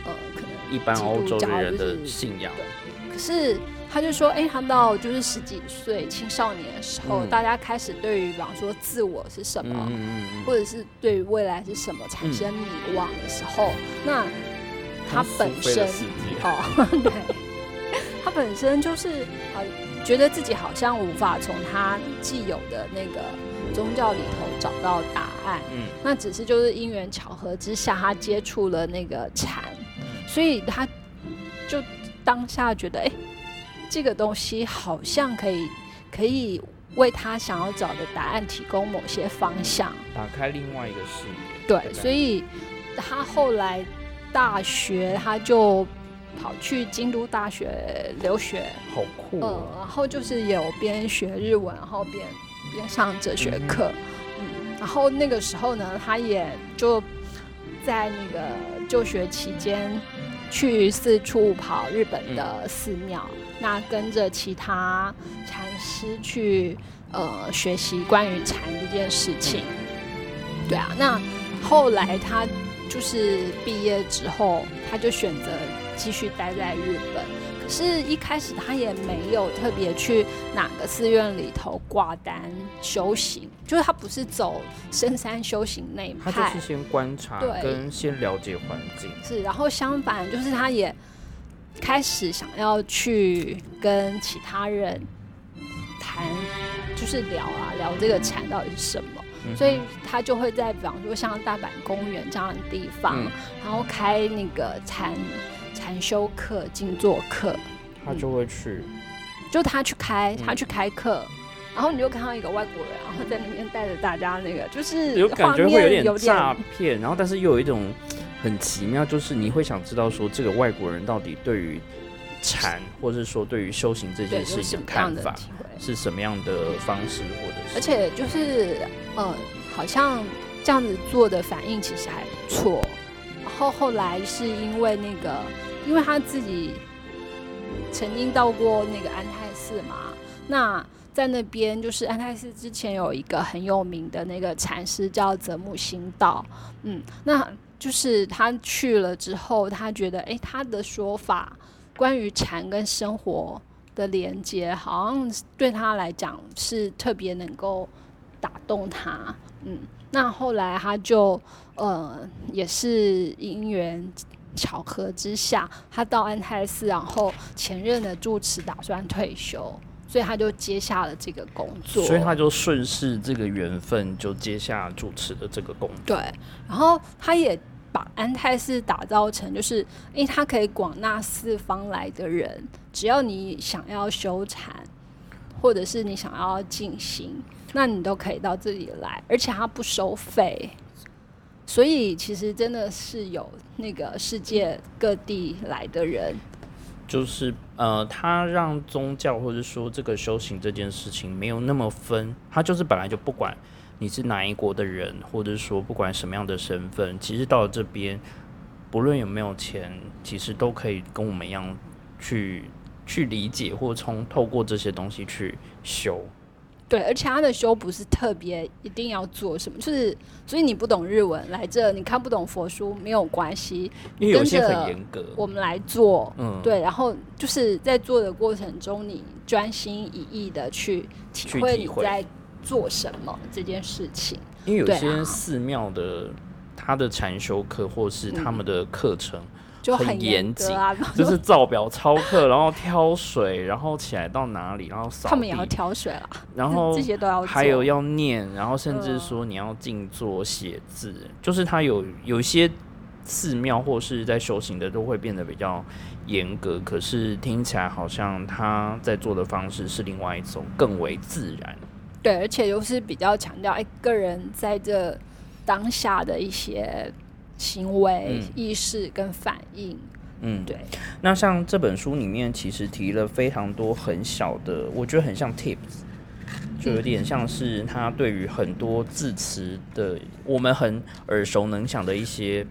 呃可能一般欧洲人的信仰。可是他就说，哎，他们到就是十几岁青少年的时候，大家开始对于比方说自我是什么，或者是对于未来是什么产生迷惘的时候，那他本身哦对。他本身就是呃，觉得自己好像无法从他既有的那个宗教里头找到答案。嗯，那只是就是因缘巧合之下，他接触了那个禅，所以他就当下觉得，哎，这个东西好像可以可以为他想要找的答案提供某些方向，打开另外一个视野。对，所以他后来大学他就。跑去京都大学留学，好酷。嗯，然后就是有边学日文，然后边边上哲学课。嗯，然后那个时候呢，他也就在那个就学期间去四处跑日本的寺庙，那跟着其他禅师去呃学习关于禅这件事情。对啊，那后来他就是毕业之后，他就选择。继续待在日本，可是，一开始他也没有特别去哪个寺院里头挂单修行，就是他不是走深山修行那派，他就是先观察，跟先了解环境。是，然后相反，就是他也开始想要去跟其他人谈，就是聊啊，聊这个禅到底是什么。所以他就会在，比方说像大阪公园这样的地方，然后开那个禅。禅修课、静坐课，他就会去，就他去开，他去开课，然后你就看到一个外国人，然后在那边带着大家，那个就是有感觉会有点诈骗，然后但是又有一种很奇妙，就是你会想知道说这个外国人到底对于禅，或者是说对于修行这件事情的看法是什么样的方式，或者是，而且就是呃，好像这样子做的反应其实还不错，然后后来是因为那个。因为他自己曾经到过那个安泰寺嘛，那在那边就是安泰寺之前有一个很有名的那个禅师叫泽木新道，嗯，那就是他去了之后，他觉得哎，他的说法关于禅跟生活的连接，好像对他来讲是特别能够打动他。嗯，那后来他就呃也是因缘巧合之下，他到安泰寺，然后前任的住持打算退休，所以他就接下了这个工作。所以他就顺势这个缘分就接下主持的这个工作。对，然后他也。把安泰寺打造成，就是因为他可以广纳四方来的人，只要你想要修禅，或者是你想要静心，那你都可以到这里来，而且他不收费。所以其实真的是有那个世界各地来的人，就是呃，他让宗教或者说这个修行这件事情没有那么分，他就是本来就不管。你是哪一国的人，或者说不管什么样的身份，其实到了这边，不论有没有钱，其实都可以跟我们一样去去理解，或从透过这些东西去修。对，而且他的修不是特别一定要做什么，就是所以你不懂日文来这，你看不懂佛书没有关系，因为有些很严格，我们来做，嗯，对，然后就是在做的过程中，你专心一意的去体会你在。做什么这件事情？因为有些寺庙的他的禅修课或是他们的课程就很严谨啊，就是照表操课，然后挑水，然后起来到哪里，然后扫。他们也要挑水啦，然后这些都要，还有要念，然后甚至说你要静坐写字，就是他有有一些寺庙或是在修行的都会变得比较严格，可是听起来好像他在做的方式是另外一种更为自然。对，而且又是比较强调一个人在这当下的一些行为、意识跟反应。嗯，对。那像这本书里面，其实提了非常多很小的，我觉得很像 tips，就有点像是他对于很多字词的，我们很耳熟能详的一些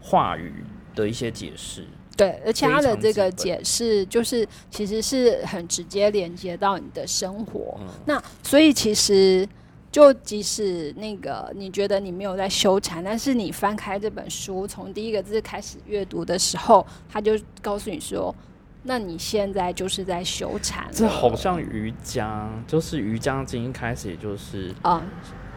话语的一些解释。对，而且他的这个解释就是其实是很直接连接到你的生活。那所以其实就即使那个你觉得你没有在修禅，但是你翻开这本书，从第一个字开始阅读的时候，他就告诉你说：“那你现在就是在修禅。”这好像瑜伽，就是瑜伽经一开始也就是啊，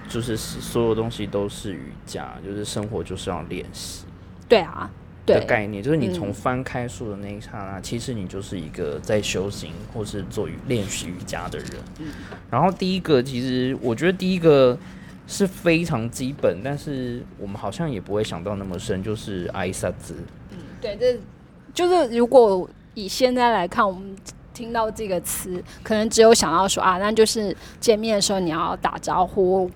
就是所有东西都是瑜伽，就是生活就是要练习。对啊。的概念就是你从翻开书的那一刹那，其实你就是一个在修行或是做练习瑜伽的人。然后第一个，其实我觉得第一个是非常基本，但是我们好像也不会想到那么深，就是挨萨兹。嗯，对，这就是如果以现在来看，我们听到这个词，可能只有想到说啊，那就是见面的时候你要打招呼。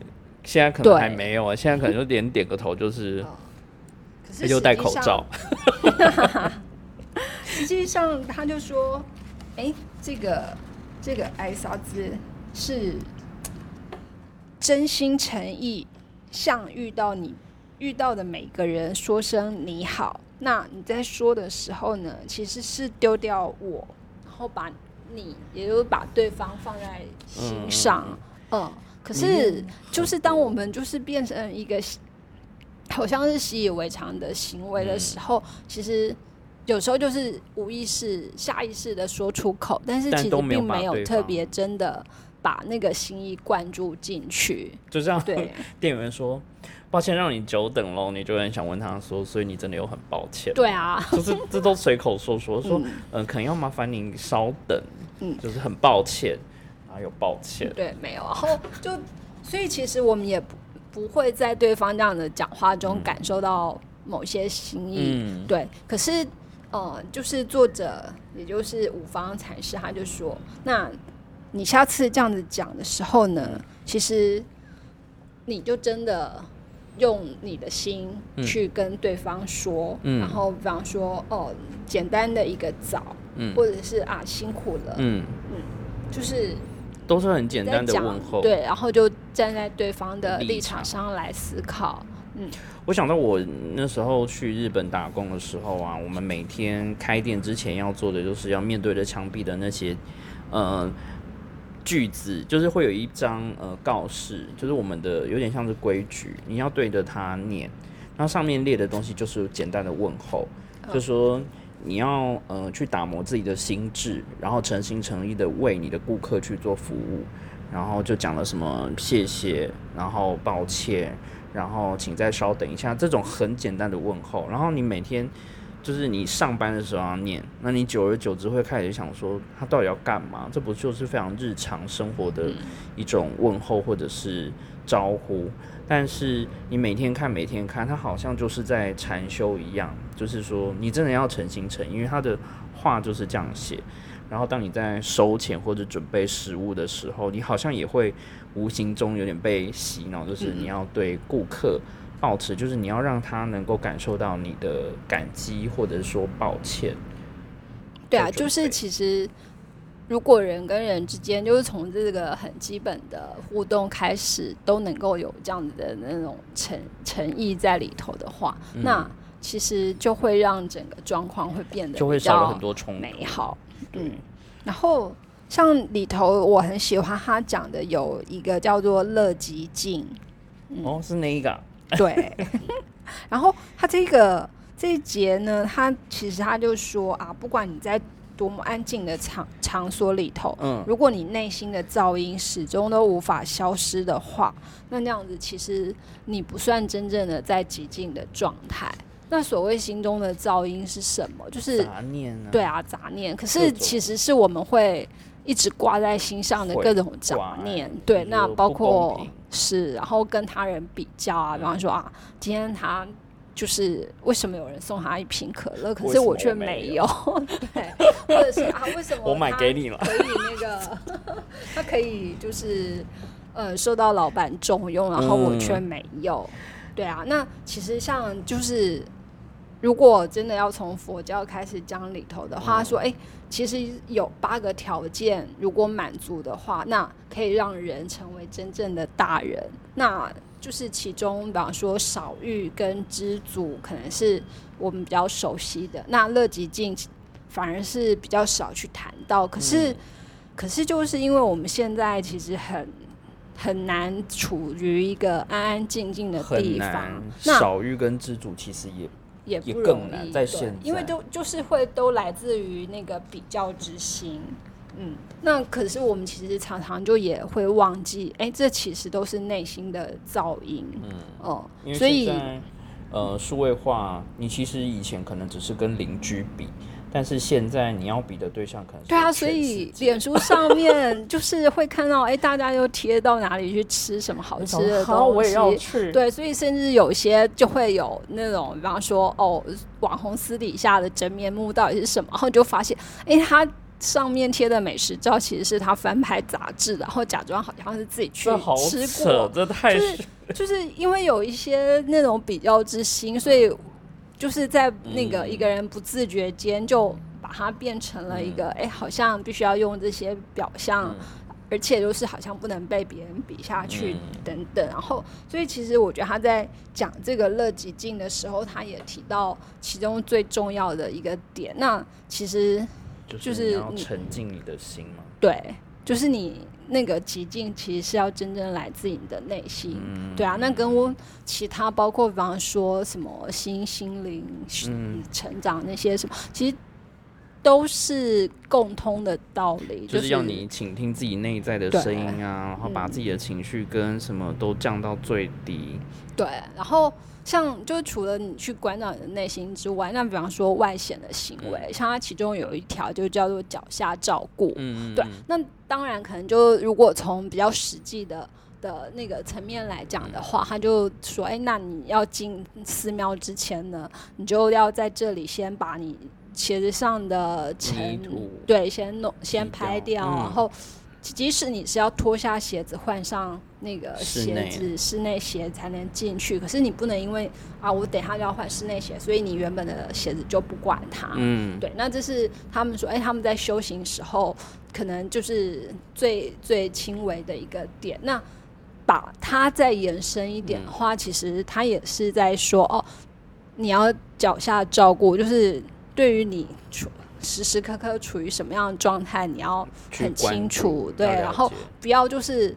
现在可能还没有啊，现在可能就连点个头就是。他就戴口罩。实际上，他就说：“哎，这个这个艾萨兹是真心诚意向遇到你遇到的每个人说声你好。那你在说的时候呢，其实是丢掉我，然后把你，也就是把对方放在心上。嗯，可是就是当我们就是变成一个。” 好像是习以为常的行为的时候，其实有时候就是无意识、下意识的说出口，但是其实并没有特别真的把那个心意灌注进去。就 这样，对店员说：“抱歉让你久等喽。”你就很想问他说：“所以你真的有很抱歉？”对啊，就是这都随口说说 说，嗯，可能要麻烦您稍等，嗯，就是很抱歉，哪有抱歉？对，没有。然后就所以其实我们也不。不会在对方这样的讲话中感受到某些心意，对。可是，呃，就是作者，也就是五方禅师，他就说：“那你下次这样子讲的时候呢，其实你就真的用你的心去跟对方说，然后比方说，哦，简单的一个早，或者是啊辛苦了，嗯。嗯，就是。”都是很简单的问候，对，然后就站在对方的立场上来思考。嗯，我想到我那时候去日本打工的时候啊，我们每天开店之前要做的就是要面对着墙壁的那些呃句子，就是会有一张呃告示，就是我们的有点像是规矩，你要对着它念。然后上面列的东西就是简单的问候，就说你要呃去打磨自己的心智，然后诚心诚意的为你的顾客去做服务，然后就讲了什么谢谢，然后抱歉，然后请再稍等一下，这种很简单的问候，然后你每天就是你上班的时候要念，那你久而久之会开始想说他到底要干嘛？这不就是非常日常生活的一种问候或者是招呼？但是你每天看，每天看，他好像就是在禅修一样，就是说你真的要诚心诚意，因为他的话就是这样写。然后当你在收钱或者准备食物的时候，你好像也会无形中有点被洗脑，就是你要对顾客保持，就是你要让他能够感受到你的感激，或者是说抱歉。对啊，就是其实。如果人跟人之间就是从这个很基本的互动开始，都能够有这样子的那种诚诚意在里头的话，那其实就会让整个状况会变得就会少了很多冲美好。嗯，然后像里头我很喜欢他讲的有一个叫做乐极静，哦，是哪一个？对。然后他这个这一节呢，他其实他就说啊，不管你在。多么安静的场场所里头，嗯，如果你内心的噪音始终都无法消失的话，那那样子其实你不算真正的在极静的状态。那所谓心中的噪音是什么？就是杂念啊，对啊，杂念。可是其实是我们会一直挂在心上的各种杂念。对，那包括是，然后跟他人比较啊，比方说啊，今天他。就是为什么有人送他一瓶可乐，可是我却没有？对，或者是啊，为什么我买给你了？可以那个，他可以就是呃受到老板重用，然后我却没有。对啊，那其实像就是如果真的要从佛教开始讲里头的话，说哎，其实有八个条件，如果满足的话，那可以让人成为真正的大人。那就是其中，比方说少欲跟知足，可能是我们比较熟悉的。那乐极静反而是比较少去谈到。可是，可是就是因为我们现在其实很很难处于一个安安静静的地方。少欲跟知足其实也也也更难在现在，因为都就是会都来自于那个比较之心。嗯，那可是我们其实常常就也会忘记，哎，这其实都是内心的噪音。嗯，哦，所以，呃，数位化，你其实以前可能只是跟邻居比，但是现在你要比的对象可能对啊，所以脸书上面就是会看到，哎，大家又贴到哪里去吃什么好吃的 东西，我也要去。对，所以甚至有些就会有那种，比方说，哦，网红私底下的真面目到底是什么，然后就发现，哎，他。上面贴的美食照其实是他翻拍杂志，然后假装好像是自己去吃过，这太就是就是因为有一些那种比较之心，所以就是在那个一个人不自觉间就把它变成了一个哎，好像必须要用这些表象，而且就是好像不能被别人比下去等等。然后，所以其实我觉得他在讲这个乐极静的时候，他也提到其中最重要的一个点。那其实。就是你要沉浸你的心嘛？对，就是你那个极境，其实是要真正来自你的内心。对啊，那跟我其他包括比方说什么心心灵成长那些什么，其实都是共通的道理。就是要你倾听自己内在的声音啊，然后把自己的情绪跟什么都降到最低。对，然后。像就除了你去关照你的内心之外，那比方说外显的行为，像它其中有一条就叫做脚下照顾，嗯对。那当然可能就如果从比较实际的的那个层面来讲的话，他就说，哎，那你要进寺庙之前呢，你就要在这里先把你鞋子上的尘对先弄先拍掉，然后。即使你是要脱下鞋子换上那个鞋子室内鞋才能进去，可是你不能因为啊我等下就要换室内鞋，所以你原本的鞋子就不管它。嗯，对，那这是他们说，哎，他们在修行时候可能就是最最轻微的一个点。那把它再延伸一点的话，其实他也是在说，哦，你要脚下照顾，就是对于你。时时刻刻处于什么样的状态，你要很清楚，对，然后不要就是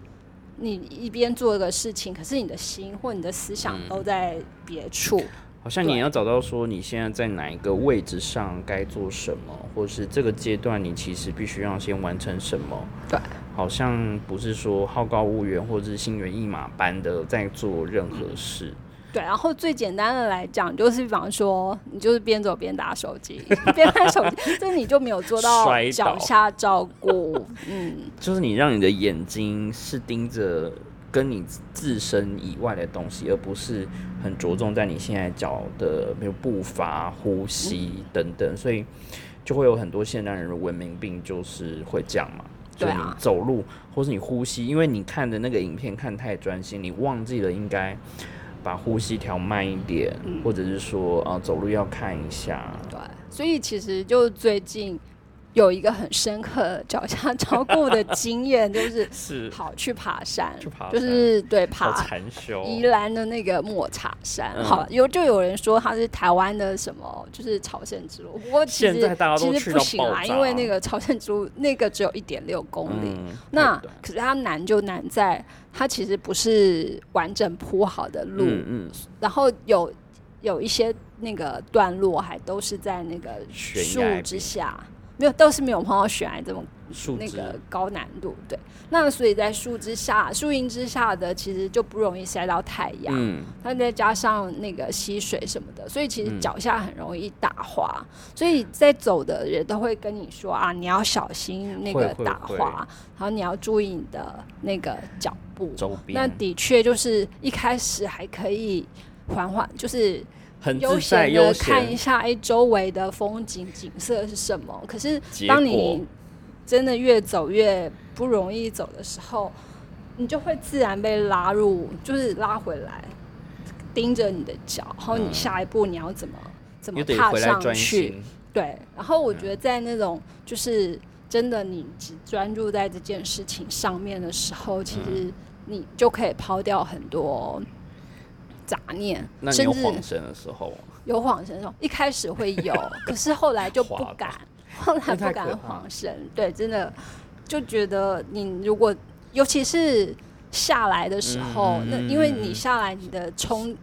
你一边做一个事情，可是你的心或你的思想都在别处。好像你要找到说你现在在哪一个位置上该做什么，或是这个阶段你其实必须要先完成什么。对，好像不是说好高骛远或者是心猿意马般的在做任何事。对，然后最简单的来讲，就是比方说，你就是边走边打手机，边看手机，这你就没有做到脚下照顾。嗯，就是你让你的眼睛是盯着跟你自身以外的东西，而不是很着重在你现在脚的比如步伐、呼吸等等，所以就会有很多现代人的文明病，就是会这样嘛。对你，走路或是你呼吸，因为你看的那个影片看太专心，你忘记了应该。把呼吸调慢一点，或者是说，呃，走路要看一下。对，所以其实就最近。有一个很深刻脚下照顾的经验，就是。是。好去爬山，去爬就是对爬禅修。宜兰的那个抹茶山。好，有就有人说它是台湾的什么，就是朝圣之路。不过其实其实不行啊，因为那个朝圣之路那个只有一点六公里，那可是它难就难在它其实不是完整铺好的路，嗯，然后有有一些那个段落还都是在那个树之下。没有，倒是没有碰到悬崖这种那个高难度。对，那所以在树之下、树荫之下的，其实就不容易晒到太阳。嗯，它再加上那个溪水什么的，所以其实脚下很容易打滑。所以在走的人都会跟你说啊，你要小心那个打滑，然后你要注意你的那个脚步。那的确就是一开始还可以缓缓，就是。很悠闲的看一下，哎，周围的风景景色是什么？可是当你真的越走越不容易走的时候，你就会自然被拉入，就是拉回来，盯着你的脚，然后你下一步你要怎么怎么踏上去？对。然后我觉得在那种就是真的你只专注在这件事情上面的时候，其实你就可以抛掉很多。杂念，那你有晃神的时候？有晃神的时候，一开始会有，可是后来就不敢，后来不敢晃神。对，真的就觉得你如果，尤其是下来的时候，那因为你下来，你的冲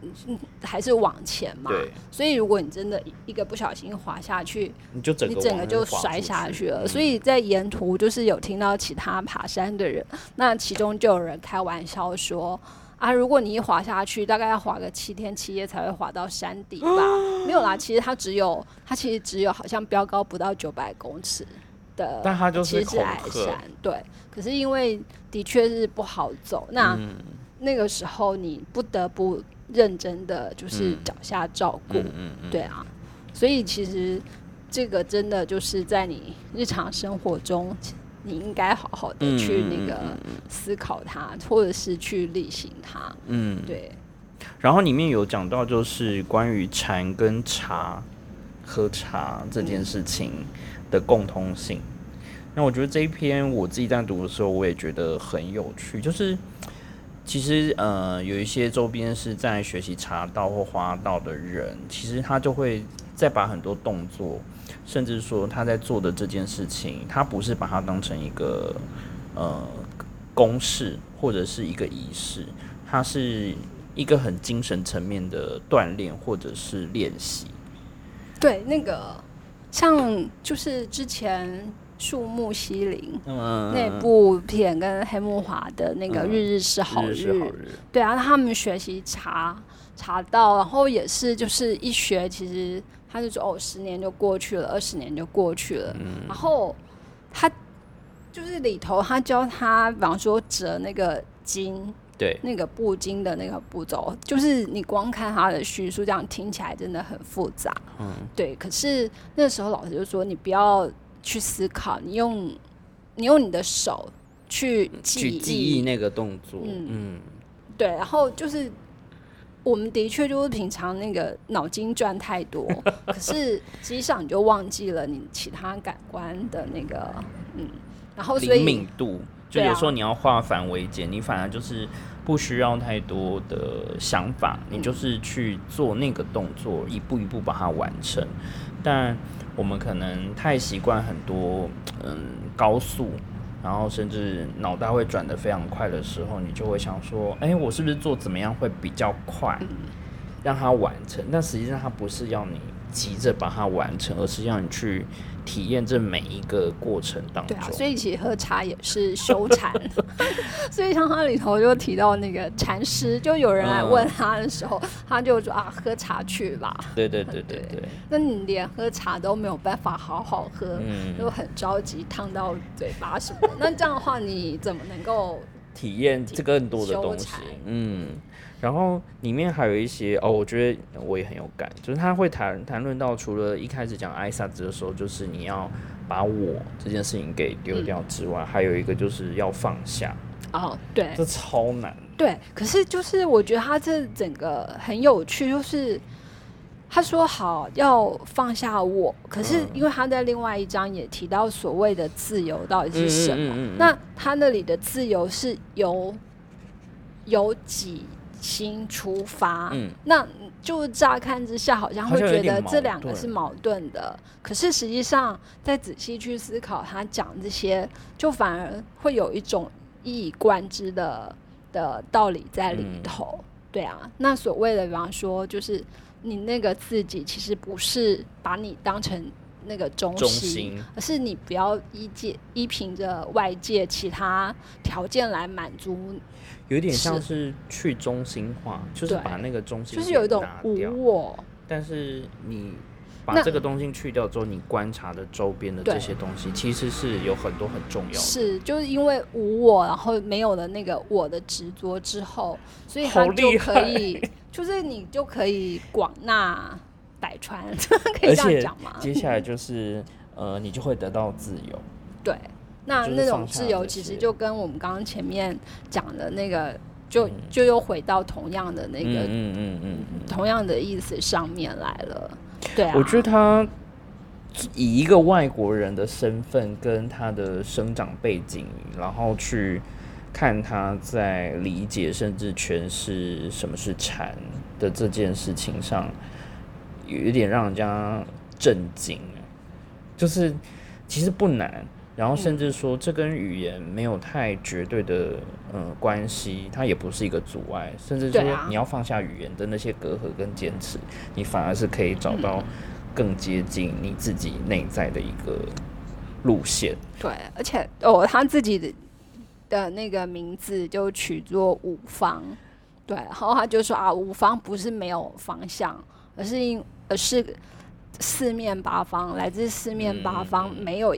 还是往前嘛，所以如果你真的一个不小心滑下去，你就整你整个就摔下去了。所以在沿途就是有听到其他爬山的人，那其中就有人开玩笑说。啊，如果你一滑下去，大概要滑个七天七夜才会滑到山底吧？没有啦，其实它只有它其实只有好像标高不到九百公尺的，但它就是矮山。对，可是因为的确是不好走，那那个时候你不得不认真的就是脚下照顾，嗯对啊，所以其实这个真的就是在你日常生活中。你应该好好的去那个思考它，或者是去例行它。嗯，对。然后里面有讲到，就是关于禅跟茶喝茶这件事情的共通性。那我觉得这一篇我自己在读的时候，我也觉得很有趣。就是其实呃，有一些周边是在学习茶道或花道的人，其实他就会再把很多动作。甚至说他在做的这件事情，他不是把它当成一个呃公式或者是一个仪式，它是一个很精神层面的锻炼或者是练习。对，那个像就是之前树木西林那部片跟黑木华的那个日日是好日，对啊，他们学习查查到，然后也是就是一学其实。他就说：“哦，十年就过去了，二十年就过去了。然后他就是里头，他教他，比方说折那个巾，对，那个布巾的那个步骤，就是你光看他的叙述，这样听起来真的很复杂。嗯，对。可是那时候老师就说，你不要去思考，你用你用你的手去记记忆那个动作。嗯嗯，对。然后就是。”我们的确就是平常那个脑筋转太多，可是实际上你就忘记了你其他感官的那个嗯，然后所以灵敏度就有时候你要化繁为简，你反而就是不需要太多的想法，你就是去做那个动作，一步一步把它完成。但我们可能太习惯很多嗯高速。然后甚至脑袋会转得非常快的时候，你就会想说：“哎，我是不是做怎么样会比较快？”让它完成，但实际上它不是要你急着把它完成，而是让你去体验这每一个过程当中。对啊，所以其实喝茶也是修禅。所以像它里头就提到那个禅师，就有人来问他的时候，他就说啊，喝茶去吧。对对对对对。那你连喝茶都没有办法好好喝，就很着急烫到嘴巴什么？那这样的话，你怎么能够体验这更多的东西？嗯。然后里面还有一些哦，我觉得我也很有感，就是他会谈谈论到，除了一开始讲艾萨兹的时候，就是你要把我这件事情给丢掉之外，还有一个就是要放下。哦，对，这超难。对，可是就是我觉得他这整个很有趣，就是他说好要放下我，可是因为他在另外一章也提到所谓的自由到底是什么？那他那里的自由是由由己。心出发，嗯，那就乍看之下好像会觉得这两个是矛盾的，可是实际上再仔细去思考，他讲这些，就反而会有一种一以贯之的的道理在里头。对啊，那所谓的比方说，就是你那个自己其实不是把你当成那个中心，而是你不要依借依凭着外界其他条件来满足。有点像是去中心化，就是把那个中心就是有一种无我。但是你把这个东西去掉之后，你观察的周边的这些东西，其实是有很多很重要的。是，就是因为无我，然后没有了那个我的执着之后，所以他就可以，就是你就可以广纳百川，可以这样讲吗？接下来就是呃，你就会得到自由。对。那那种自由其实就跟我们刚刚前面讲的那个，就就又回到同样的那个，嗯嗯嗯同样的意思上面来了。对啊，我觉得他以一个外国人的身份跟他的生长背景，然后去看他在理解甚至诠释什么是禅的这件事情上，有一点让人家震惊。就是其实不难。然后甚至说，这跟语言没有太绝对的呃关系，它也不是一个阻碍。甚至说，你要放下语言的那些隔阂跟坚持，你反而是可以找到更接近你自己内在的一个路线。对，而且哦，他自己的的那个名字就取作五方。对，然后他就说啊，五方不是没有方向，而是因而是四面八方，来自四面八方没有。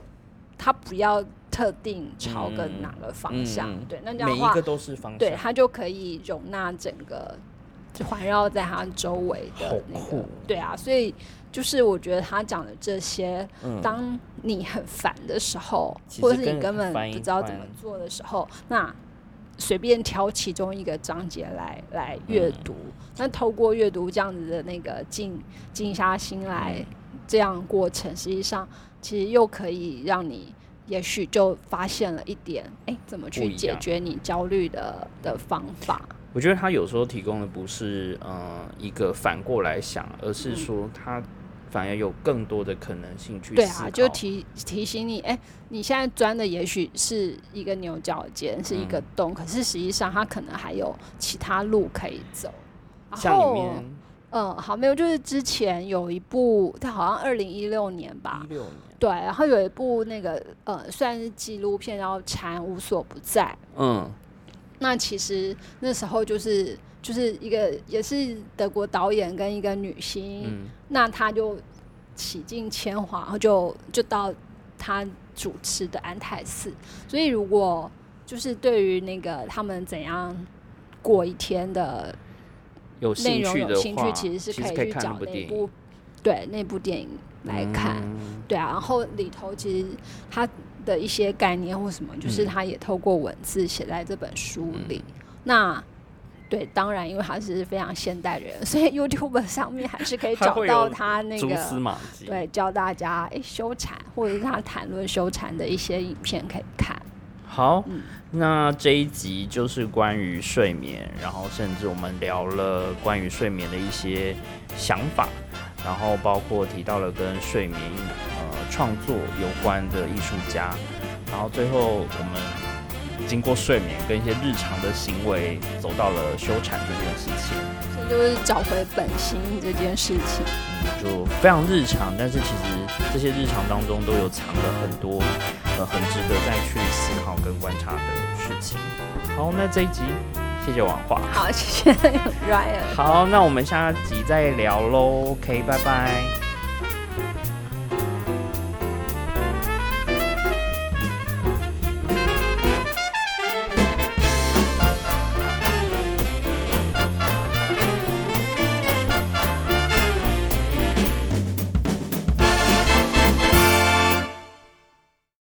他不要特定朝个哪个方向，对，那这样的话，每一个都是方向，对，他就可以容纳整个环绕在他周围的那个，对啊，所以就是我觉得他讲的这些，当你很烦的时候，或者是你根本不知道怎么做的时候，那随便挑其中一个章节来来阅读，那透过阅读这样子的那个静静下心来，这样过程，实际上。其实又可以让你，也许就发现了一点，哎，怎么去解决你焦虑的的方法？我觉得他有时候提供的不是呃一个反过来想，而是说他反而有更多的可能性去对啊，就提提醒你，哎，你现在钻的也许是一个牛角尖，是一个洞，可是实际上它可能还有其他路可以走。像里面，嗯，好，没有，就是之前有一部，它好像二零一六年吧，一六年。对，然后有一部那个呃，算是纪录片，然后《蝉无所不在》。嗯，那其实那时候就是就是一个也是德国导演跟一个女星，那他就洗尽铅华，然后就就到他主持的安泰寺。所以如果就是对于那个他们怎样过一天的内容有兴趣，其实是可以去找那部对那部电影。来看，对啊，然后里头其实他的一些概念或什么，就是他也透过文字写在这本书里。那对，当然，因为他是非常现代人，所以 YouTube 上面还是可以 找到他那个对教大家哎修禅，或者是他谈论修禅的一些影片可以看。好，那这一集就是关于睡眠，然后甚至我们聊了关于睡眠的一些想法。然后包括提到了跟睡眠呃创作有关的艺术家，然后最后我们经过睡眠跟一些日常的行为，走到了休产这件事情。这就是找回本心这件事情。嗯，就非常日常，但是其实这些日常当中都有藏了很多呃很值得再去思考跟观察的事情。好，那这一集谢谢王华。好，谢谢 Ryan。好，那我们下集再聊喽。OK，拜拜。